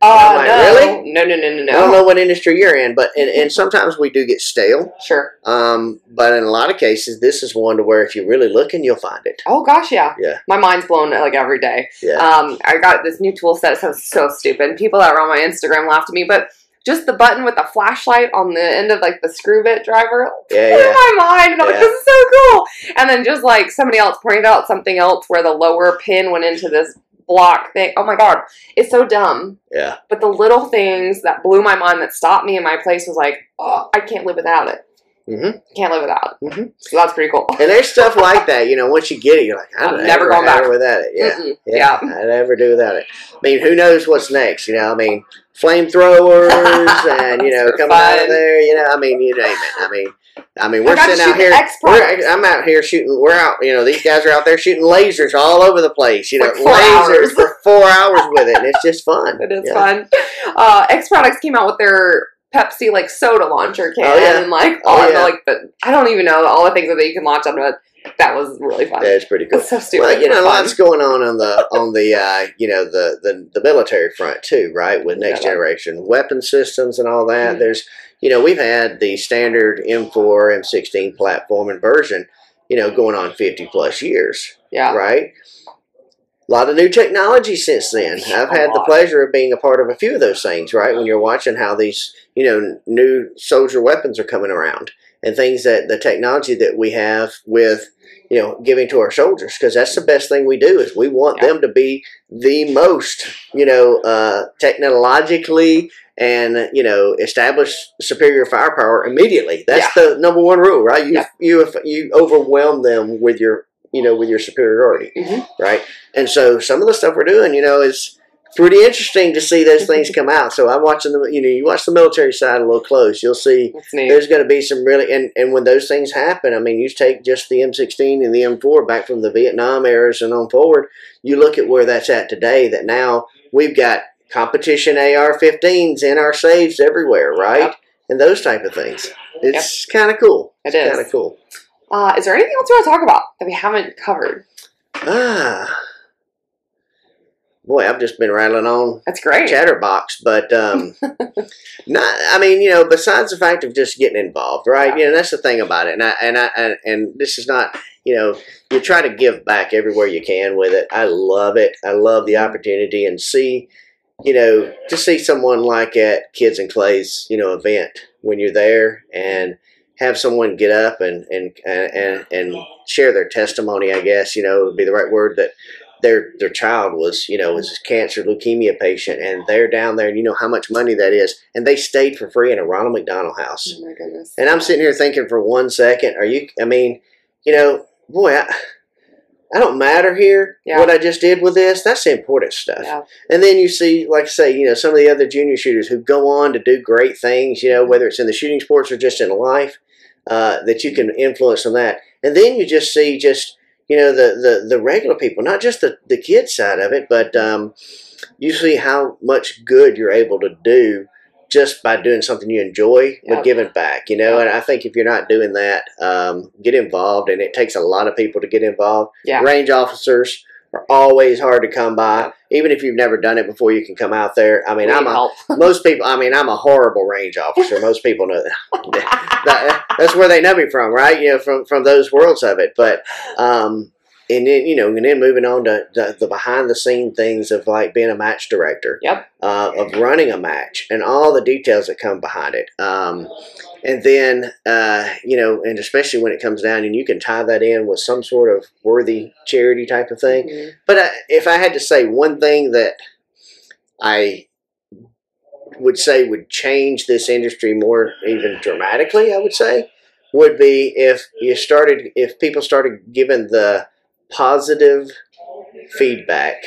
Oh like, no, really? no, no, no, no, no. I don't know what industry you're in, but and, and sometimes we do get stale. Sure. Um, but in a lot of cases, this is one to where if you're really looking, you'll find it. Oh gosh, yeah. Yeah. My mind's blown like every day. Yeah. Um, I got this new tool set. It sounds so stupid. People that are on my Instagram laughed at me, but just the button with the flashlight on the end of like the screw bit driver Yeah, blew yeah. my mind. And I'm like, this is so cool. And then just like somebody else pointed out something else where the lower pin went into this block thing. Oh my god, it's so dumb. Yeah. But the little things that blew my mind that stopped me in my place was like, oh, I can't live without it. Mhm. Can't live without it. Mhm. So that's pretty cool. And there's stuff like that, you know, once you get it, you're like, I'm never going back. without it. Yeah. Mm-mm. Yeah. Yeah. I never do without it. I mean, who knows what's next, you know? I mean, flamethrowers and, you know, coming out of there, you know, I mean, you name it. I mean, I mean, we're to sitting out here. We're. I'm out here shooting. We're out. You know, these guys are out there shooting lasers all over the place. You know, Like lasers hours. for four hours with it, and it's just fun. It is Yeah. fun. Uh, X Products came out with their Pepsi like soda launcher can Oh, yeah. and like Oh, all the like the I don't even know all the things that you can launch on it. That was really fun. Yeah, it's pretty cool. It's so stupid. Well, you know, lots going on on the on the uh, you know the, the the military front too, right? With next Yeah. generation weapon systems and all that. Mhm. There's you know we've had the standard M4, M16 platform and version, you know, going on 50 plus years, Yeah. right? A lot of new technology since then. I've A had the pleasure of being a part of a few of those things, right? When you're watching how these, you know, new soldier weapons are coming around and things that the technology that we have with, you know, giving to our soldiers, because that's the best thing we do is we want Yeah. them to be the most, you know, uh, technologically and you know establish superior firepower immediately. That's the number one rule, right? You Yeah. you you overwhelm them with your you know with your superiority, Mhm. right? And so some of the stuff we're doing, you know, is pretty interesting to see those things come out. So I'm watching the, you know, you watch the military side a little close, you'll see there's going to be some really, and, and when those things happen, I mean, you take just the M16 and the M4 back from the Vietnam eras and on forward, you look at where that's at today, that now we've got competition AR-15s in our safes everywhere, right? Yep. And those type of things. It's kind of cool. It It's is. kind of cool. Uh, is there anything else you want to talk about that we haven't covered? Ah. Boy, I've just been rattling on That's great. chatterbox, but um, not. I mean, you know, besides the fact of just getting involved, right? Yeah. You know, that's the thing about it, and I and I and, and this is not. You know, you try to give back everywhere you can with it. I love it. I love the opportunity and see, you know, to see someone like at Kids and Clay's, you know, event when you're there and have someone get up and and and and, share their testimony. I guess you know would be the right word that their their child was you know was a cancer leukemia patient and they're down there and you know how much money that is and they stayed for free in a Ronald McDonald house Oh my goodness. and I'm sitting here thinking for one second are you I mean you know boy I, I don't matter here Yeah. what I just did with this that's the important stuff Yeah. and then you see like I say you know some of the other junior shooters who go on to do great things you know whether it's in the shooting sports or just in life uh, that you can influence on that and then you just see just you know the the, the regular people not just the, the kid side of it but um, you see how much good you're able to do just by doing something you enjoy, but giving back, you know. And I think if you're not doing that, um, get involved, and it takes a lot of people to get involved. Yeah. Range officers are always hard to come by. Even if you've never done it before, you can come out there. I mean, We I'm a most people. I mean, I'm a horrible range officer. Most people know that. that. That's where they know me from, right? You know, from from those worlds of it. But um, and then you know, and then moving on to the, the behind the scene things of like being a match director, Yep. uh, of running a match, and all the details that come behind it. Um, and then uh, you know, and especially when it comes down, and you can tie that in with some sort of worthy charity type of thing. Mhm. But I, if I had to say one thing that I would say would change this industry more even dramatically, I would say, would be if you started, if people started giving the positive feedback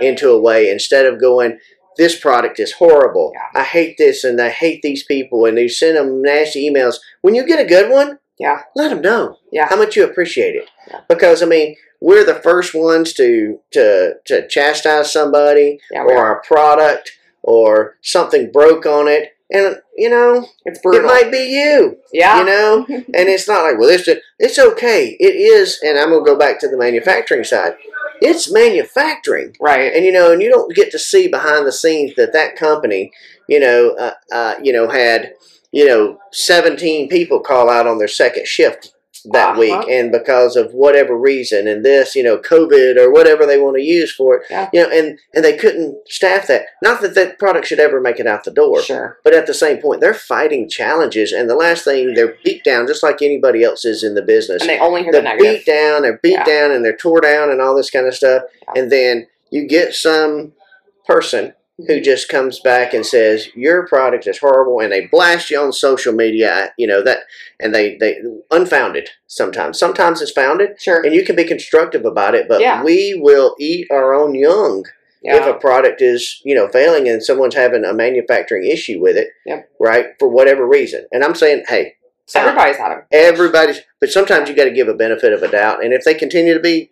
into a way instead of going, this product is horrible. Yeah. I hate this and I hate these people. And you send them nasty emails. When you get a good one, Yeah. let them know Yeah. how much you appreciate it. Yeah. Because I mean, we're the first ones to to to chastise somebody Yeah. or a product or something broke on it, and you know It's brutal. it might be you. yeah. You know, and it's not like well, it's just, it's okay. It is, and I'm gonna go back to the manufacturing side. It's manufacturing right. and you know, and you don't get to see behind the scenes that that company, you know, uh, uh, you know, had you know, seventeen people call out on their second shift that Uh-huh. week, and because of whatever reason, and this, you know, COVID or whatever they want to use for it, Yeah. you know, and and they couldn't staff that. Not that that product should ever make it out the door, Sure. but at the same point, they're fighting challenges, and the last thing they're beat down, just like anybody else is in the business And they only hear the they're negative. beat down, they're beat Yeah. down, and they're tore down, and all this kind of stuff. Yeah. And then you get some person who just comes back and says your product is horrible, and they blast you on social media. You know that, and they they unfounded sometimes. Sometimes it's founded, Sure. and you can be constructive about it. But Yeah. we will eat our own young if a product is you know failing and someone's having a manufacturing issue with it, Yep. right? For whatever reason, and I'm saying, hey, Everybody's had them. everybody's but sometimes you got to give a benefit of a doubt and if they continue to be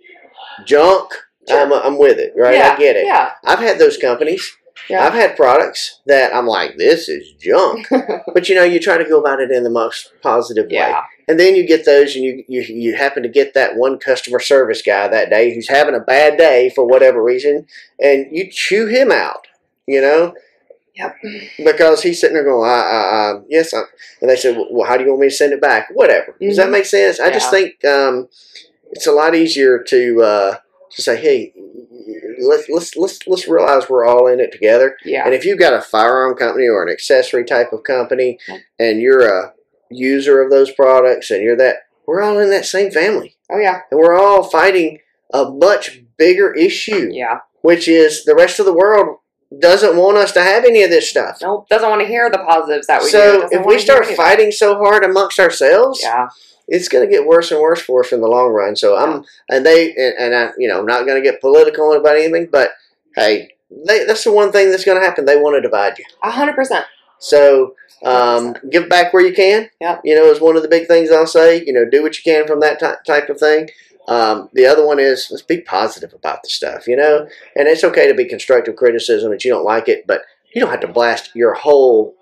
junk Sure. I'm, I'm with it right yeah. i get it Yeah. i've had those companies Yeah. i've had products that i'm like this is junk but you know you try to go about it in the most positive way and then you get those and you, you you happen to get that one customer service guy that day who's having a bad day for whatever reason and you chew him out you know Yep. because he's sitting there going, uh, uh, uh, yes, I, and they said, well, how do you want me to send it back? Whatever. Does that Mhm. make sense? I just think um, it's a lot easier to uh, to say, hey, let's let's let's let's realize we're all in it together. Yeah. And if you've got a firearm company or an accessory type of company, Yep. and you're a user of those products, and you're that, we're all in that same family, Oh yeah. and we're all fighting a much bigger issue, Yeah. which is the rest of the world doesn't want us to have any of this stuff. Nope. Doesn't want to hear the positives that we do. So if we start fighting so hard amongst ourselves, Yeah. It's going to get worse and worse for us in the long run. So I'm, and they, and, and I, you know, I'm not going to get political about anything, but hey, they, that's the one thing that's going to happen. They want to divide you. A hundred percent. So um, give back where you can. Yep. You know, is one of the big things I'll say. You know, do what you can from that ty- type of thing. Um, the other one is let's be positive about the stuff. You know, and it's okay to be constructive criticism if you don't like it, but you don't have to blast your whole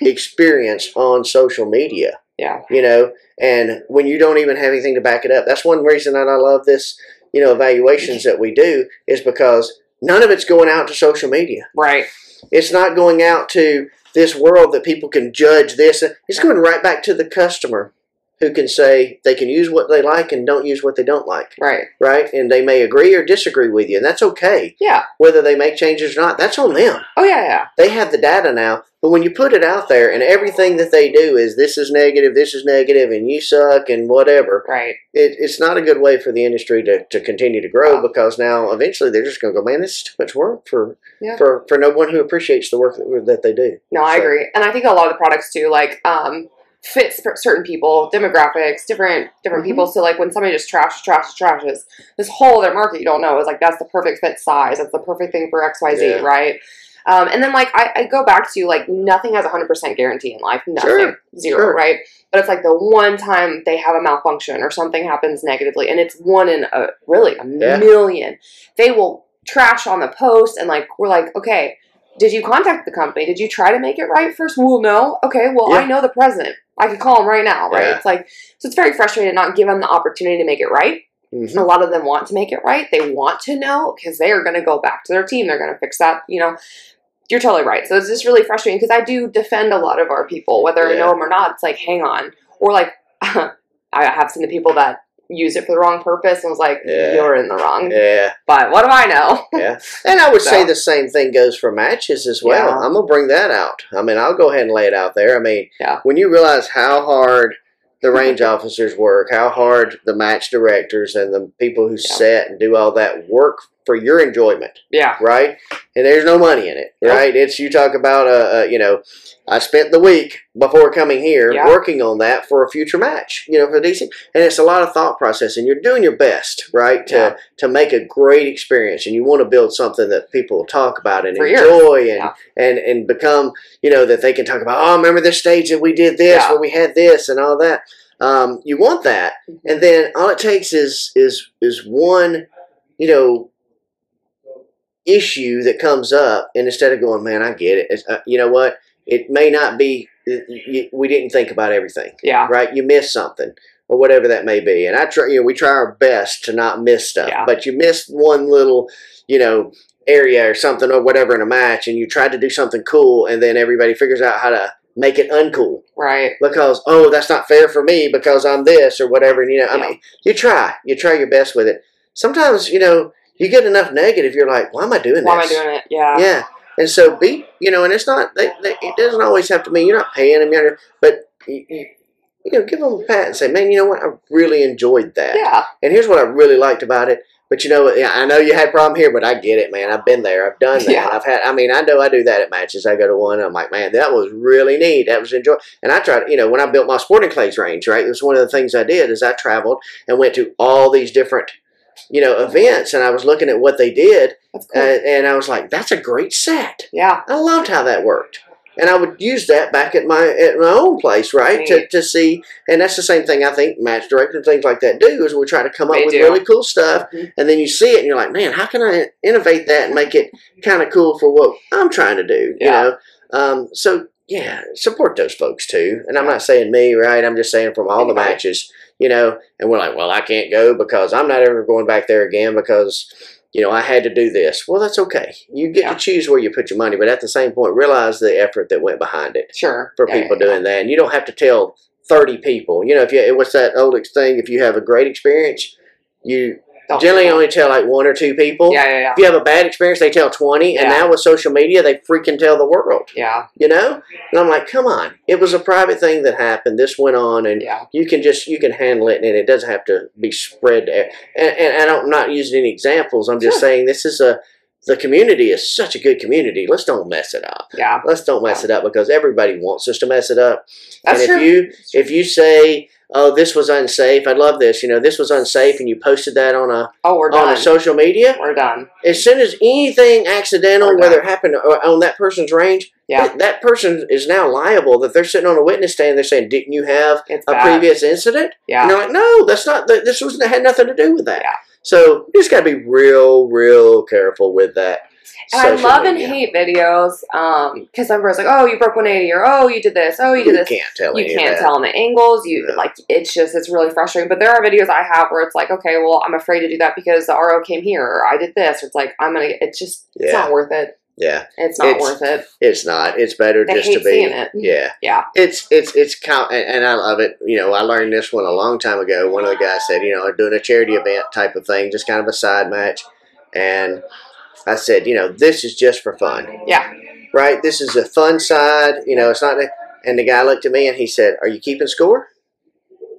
experience on social media Yeah. you know and when you don't even have anything to back it up that's one reason that i love this you know evaluations that we do is because none of it's going out to social media Right. it's not going out to this world that people can judge this it's going right back to the customer who can say they can use what they like and don't use what they don't like Right. right and they may agree or disagree with you and that's okay Yeah. whether they make changes or not that's on them Oh yeah. Yeah. they have the data now. But when you put it out there and everything that they do is this is negative, this is negative, and you suck and whatever, Right. it, it's not a good way for the industry to, to continue to grow Wow. because now eventually they're just going to go, man, this is too much work for Yeah. for, for no one who appreciates the work that, that they do. No, I agree, and I think a lot of the products too, like um, fit sp- certain people, demographics, different different Mhm. people. So like when somebody just trash, trash, trashes this whole other market, you don't know is like that's the perfect fit size, that's the perfect thing for X Y Z, Yeah. right? Um, and then like I, I go back to like nothing has a hundred percent guarantee in life, nothing, Sure. zero, Sure. right? But it's like the one time they have a malfunction or something happens negatively, and it's one in a really a Yeah. million. They will trash on the post, and like we're like, okay, did you contact the company? Did you try to make it right first? Well, no. Okay, well, I know the president. I could call him right now, right? Yeah. It's like, so it's very frustrating to not give them the opportunity to make it right. Mhm. A lot of them want to make it right. They want to know because they are going to go back to their team. They're going to fix that, you know. You're totally right. So it's just really frustrating because I do defend a lot of our people, whether I know them or not. It's like, hang on. Or like, I have seen the people that use it for the wrong purpose and was like, Yeah. you're in the wrong. Yeah, But what do I know? yeah. And I would say the same thing goes for matches as well. Yeah. I'm gonna bring that out. I mean, I'll go ahead and lay it out there. I mean, Yeah. when you realize how hard the range officers work, how hard the match directors and the people who set and do all that work for your enjoyment, Yeah. right? And there's no money in it, Nope. right? It's you talk about uh, uh you know, I spent the week before coming here Yeah. working on that for a future match, you know, for DC, and it's a lot of thought process, and you're doing your best, right, to Yeah. to make a great experience, and you want to build something that people talk about and For years. enjoy, and Yeah. and and become, you know, that they can talk about. Oh, remember this stage that we did this, where we had this, and all that. Um, you want that, Mhm. and then all it takes is is is one, you know, issue that comes up, and instead of going, man, I get it. It's, uh, you know what? It may not be. We didn't think about everything, Yeah. right? You miss something. Or whatever that may be, and I try. You know, we try our best to not miss stuff. Yeah. But you miss one little, you know, area or something or whatever in a match, and you tried to do something cool, and then everybody figures out how to make it uncool Right. because oh, that's not fair for me because I'm this or whatever. And you know, I Yeah. mean, you try, you try your best with it. Sometimes you know you get enough negative, you're like, why am I doing this? Why am I doing it? Yeah. Yeah, and so be you know, and it's not they, they, it doesn't always have to mean you're not paying them, you're- but you, you, you know, give them a pat and say, man, you know what, I really enjoyed that. Yeah. And here's what I really liked about it. But you know, I know you had a problem here, but I get it, man. I've been there. I've done that. Yeah. I've had. I mean, I know I do that at matches. I go to one. I'm like, man, that was really neat. That was enjoy. And I tried. You know, when I built my sporting clays range, right? It was one of the things I did is I traveled and went to all these different, you know, events, and I was looking at what they did, cool. uh, and I was like, that's a great set. yeah. I loved how that worked. And I would use that back at my at my own place, right? To, to see, and that's the same thing I think match directors and things like that do is we try to come up They with do. really cool stuff, Mhm. and then you see it and you're like, man, how can I innovate that and make it kind of cool for what I'm trying to do? Yeah. You know, um, so yeah, support those folks too. And I'm Yeah. not saying me, right? I'm just saying from all the matches, you know. And we're like, well, I can't go because I'm not ever going back there again because you know, I had to do this. Well, that's okay. You get Yeah. to choose where you put your money, but at the same point, realize the effort that went behind it Sure. for Yeah, people yeah, doing that. And you don't have to tell 30 people. You know, if you, what's that old thing? If you have a great experience, you Don't generally only tell like one or two people. Yeah, yeah, yeah. If you have a bad experience, they tell 20. And Yeah. now with social media, they freaking tell the world, Yeah. you know? And I'm like, come on. It was a private thing that happened. This went on. And Yeah. you can just you can handle it and it doesn't have to be spread to, and, and, and I'm not using any examples i'm just saying this is a the community is such a good community let's don't mess it up Yeah. let's don't mess it up because everybody wants us to mess it up That's and if true. you if you say oh this was unsafe i love this you know this was unsafe and you posted that on a oh, we're on done. a social media we're done. as soon as anything accidental whether it happened on that person's range Yeah. that, that person is now liable that they're sitting on a witness stand they're saying didn't you have It's a bad. previous incident Yeah. and they're like, no, that's not. that- This wasn't. had nothing to do with that. Yeah. So you just got to be real, real careful with that. And I love and hate videos um because everyone's like, oh, you broke 180 or oh, you did this, oh, you You did this. You can't tell You can't tell them the angles. You No. like it's just it's really frustrating. But there are videos I have where it's like, okay, well, I'm afraid to do that because the RO came here or I did this. It's like I'm gonna. It's just it's Yeah. not worth it. Yeah, It's not It's- worth it. it's not. It's better They just to be. it. Yeah, Yeah. It's it's it's count, and, and I love it. You know, I learned this one a long time ago. One of the guys said, you know, I'm doing a charity event type of thing, just kind of a side match, and I said, you know, this is just for fun. Yeah. Right. This is a fun side. You know, it's not. And the guy looked at me and he said, "Are you keeping score?"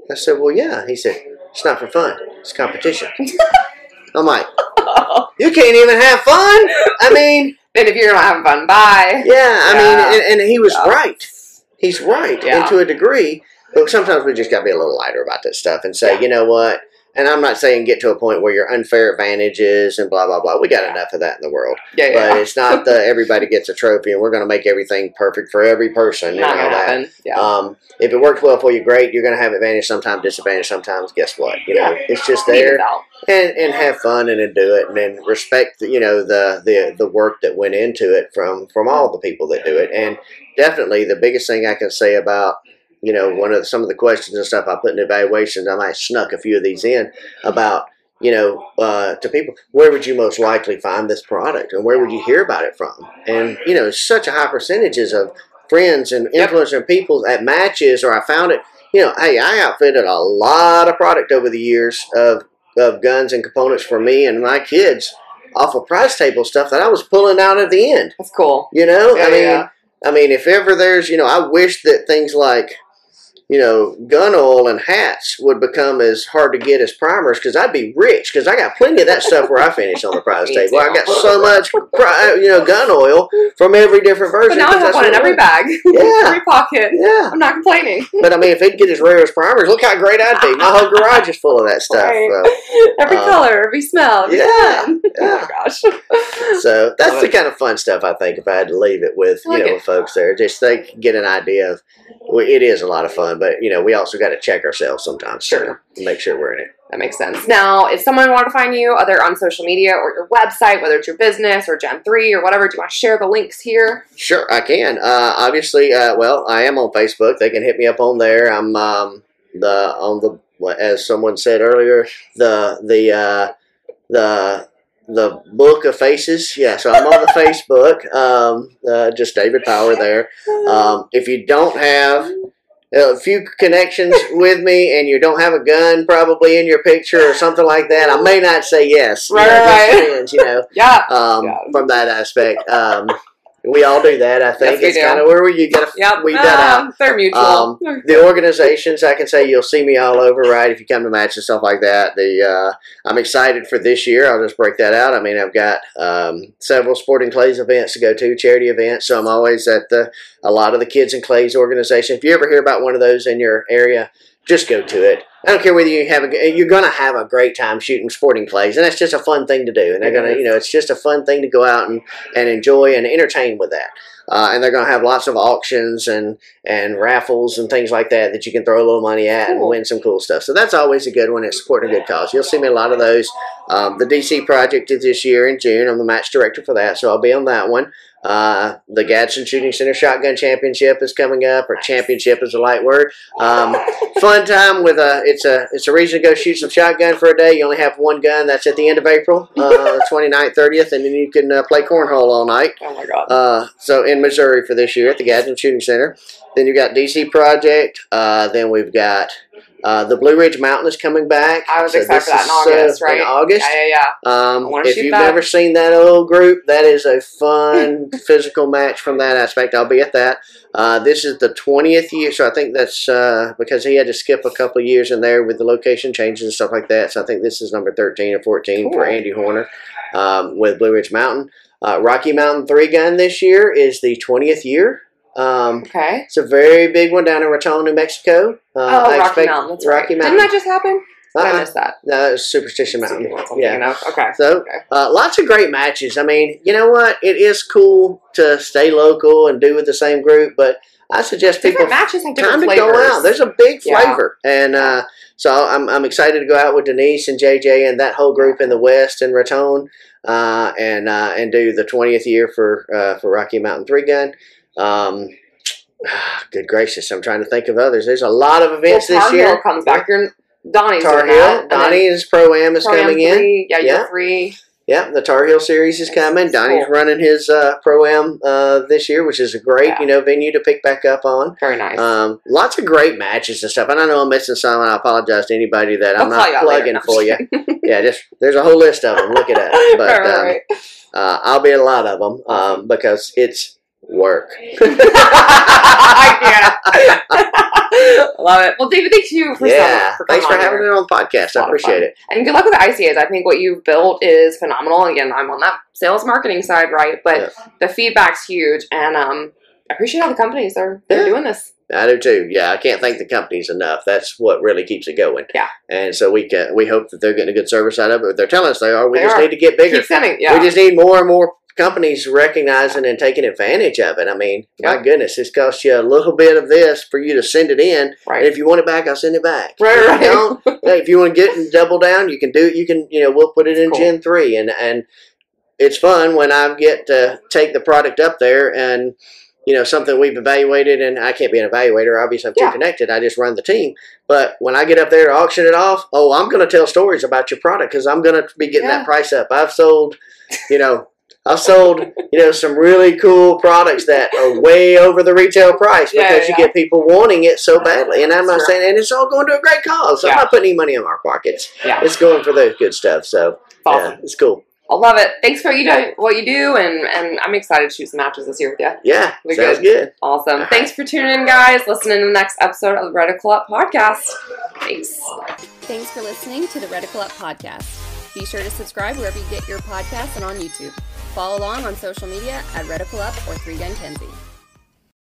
I said, "Well, yeah." He said, "It's not for fun. It's competition." I'm like, "You can't even have fun." I mean, And if you're not having fun, bye. yeah. I Yeah. mean, and, and he was Yeah. right. He's right, Yeah. and to a degree. But sometimes we just got to be a little lighter about that stuff and say, you know what? And I'm not saying get to a point where you're unfair advantages and blah blah blah. We got Yeah. enough of that in the world, Yeah, yeah. but it's not the everybody gets a trophy and we're going to make everything perfect for every person. and Not all gonna that. happen. Yeah. Um, if it works well for you, great. You're going to have advantage sometimes, disadvantage sometimes. Guess what? You know, it's just there and and have fun and then do it and then respect the, you know the the the work that went into it from from all the people that do it and definitely the biggest thing I can say about you know one of the, some of the questions and stuff I put in evaluations I might snuck a few of these in about you know uh, to people where would you most likely find this product and where would you hear about it from and you know such a high percentages of friends and Yep. and people at matches or I found it you know hey I outfitted a lot of product over the years of of guns and components for me and my kids off of price table stuff that I was pulling out at the end. That's cool. You know, Yeah, I mean, yeah. I mean, if ever there's, you know, I wish that things like, you know, gun oil and hats would become as hard to get as primers because I'd be rich because I got plenty of that stuff where I finish on the prize table. I got so much, pri- you know, gun oil from every different version. But now I have one in every bag, Yeah. every pocket. Yeah. I'm not complaining. But I mean, if he'd get as rare as primers, look how great I'd be. My whole garage is full of that stuff. Right. So. every Um, color, every smell. yeah, Oh yeah. my gosh. So that's the kind of fun stuff I think if I had to leave it with, you like know, it. with folks there. Just they get an idea of, it is a lot of fun, but you know, we also got to check ourselves sometimes, Sure. to make sure we're in it. That makes sense. Now, if someone wanted to find you, either on social media or your website, whether it's your business or Gen 3 or whatever, do you want to share the links here? Sure, I can. Uh, obviously, uh, well, I am on Facebook. They can hit me up on there. I'm um, the on the as someone said earlier, the the uh, the the book of faces. Yeah, so I'm on the Facebook. Um, uh, just David Power there. Um, if you don't have a few connections with me and you don't have a gun probably in your picture or something like that, I may not say yes. You Right, know, right, right. you know, yeah. um, Yeah. from that aspect. Um, we all do that. I think Yes, it's kind of where we, you got to Yep. that out. Ah, They're mutual. Um, The organizations, I can say you'll see me all over, right? If you come to match and stuff like that. The uh, I'm excited for this year. I'll just break that out. I mean, I've got um, several sporting clays events to go to, charity events. So I'm always at the a lot of the kids and clays organization. If you ever hear about one of those in your area, just go to it. I don't care whether you have a you're going to have a great time shooting sporting clays, and that's just a fun thing to do. And they're going to you know it's just a fun thing to go out and and enjoy and entertain with that. Uh, and they're going to have lots of auctions and and raffles and things like that that you can throw a little money at and win some cool stuff. So that's always a good one. It's supporting a good cause. You'll see me a lot of those. Um, the DC project is this year in June. I'm the match director for that, so I'll be on that one. Uh, the Gadsden Shooting Center Shotgun Championship is coming up, or championship is a light word. Um, fun time with a it's a it's a reason to go shoot some shotgun for a day. You only have one gun. That's at the end of April, uh, 29th, 30th, and then you can uh, play cornhole all night. oh my god. Uh, so in Missouri for this year at the Gadsden Shooting Center. Then you got DC Project. Uh, then we've got uh, the Blue Ridge Mountain is coming back. I was So excited for that in August, uh, right? In August. yeah, yeah, yeah. Um, if you've that. never seen that old group, that is a fun physical match from that aspect. I'll be at that. Uh, this is the 20th year, so I think that's uh, because he had to skip a couple of years in there with the location changes and stuff like that. So I think this is number 13 or 14 for Andy Horner um, with Blue Ridge Mountain. Uh, Rocky Mountain 3 gun this year is the 20th year. Um, Okay. it's a very big one down in Raton, New Mexico. Uh, Oh, I Rocky expect- Mountain. That's Rocky right. Mountain. Didn't that just happen? Did I Uh-uh. missed that. No, it's Superstition Mountain. Yeah. Okay. So, Okay. uh, lots of great matches. I mean, you know what? It is cool to stay local and do with the same group, but I suggest people matches have time different to flavors. go out. There's a big Yeah. flavor, and uh, so I'm, I'm excited to go out with Denise and JJ and that whole group in the West and Raton, uh, and uh, and do the 20th year for uh, for Rocky Mountain Three Gun. Um, good gracious, I'm trying to think of others. There's a lot of events Tar this year. Hill comes back. You're Donnie's Tar doing Heel, that. and then Donnie's Pro Am is coming in. three, Yeah, Yeah. you're three. Yeah, the Tar Heel series is coming. Donnie's Cool. running his uh, pro am uh, this year, which is a great Yeah. you know venue to pick back up on. Very nice. Um, lots of great matches and stuff. And I know I'm missing some. And I apologize to anybody that I'm I'll call not plugging for you. Yeah, just there's a whole list of them. Look at that. But right, um, right, uh, I'll be a lot of them um, because it's work. I. Love it. Well, David, thank you for yeah, for thanks for having here. me on the podcast. I appreciate it. And good luck with the ICAs. I think what you've built is phenomenal. Again, I'm on that sales marketing side, right? But the feedback's huge, and um, I appreciate all the companies are, that are Yeah. doing this. I do too. Yeah, I can't thank the companies enough. That's what really keeps it going. Yeah. And so we can we hope that they're getting a good service out of it. If they're telling us they are, we They just are. need to get bigger. Keep sending. Yeah. We just need more and more companies recognizing and taking advantage of it. I mean, my goodness, it's cost you a little bit of this for you to send it in. Right. And if you want it back, I'll send it back. Right, If you right. don't, if you want to get and double down, you can do it. You can, you know, we'll put it in Cool. Gen three, and and it's fun when I get to take the product up there and. You know, something we've evaluated, and I can't be an evaluator. Obviously, I'm too Yeah. connected. I just run the team. But when I get up there to auction it off, oh, I'm going to tell stories about your product because I'm going to be getting Yeah. that price up. I've sold, you know, I've sold, you know, some really cool products that are way over the retail price Yeah, because you yeah. get people wanting it so badly. And I'm not Sure. saying, and it's all going to a great cause. Yeah. I'm not putting any money in our pockets. Yeah. It's going for the good stuff. So, It's awesome. yeah, it's cool. I love it. Thanks for you do, what you do, and and I'm excited to shoot some matches this year with you. Yeah, We're sounds good. good. Awesome. right. Thanks for tuning in, guys. Listen in to the next episode of the Reticle Up podcast. Thanks. Thanks for listening to the Reticle Up podcast. Be sure to subscribe wherever you get your podcasts and on YouTube. Follow along on social media at Reticle Up or Three Gun Kenzie.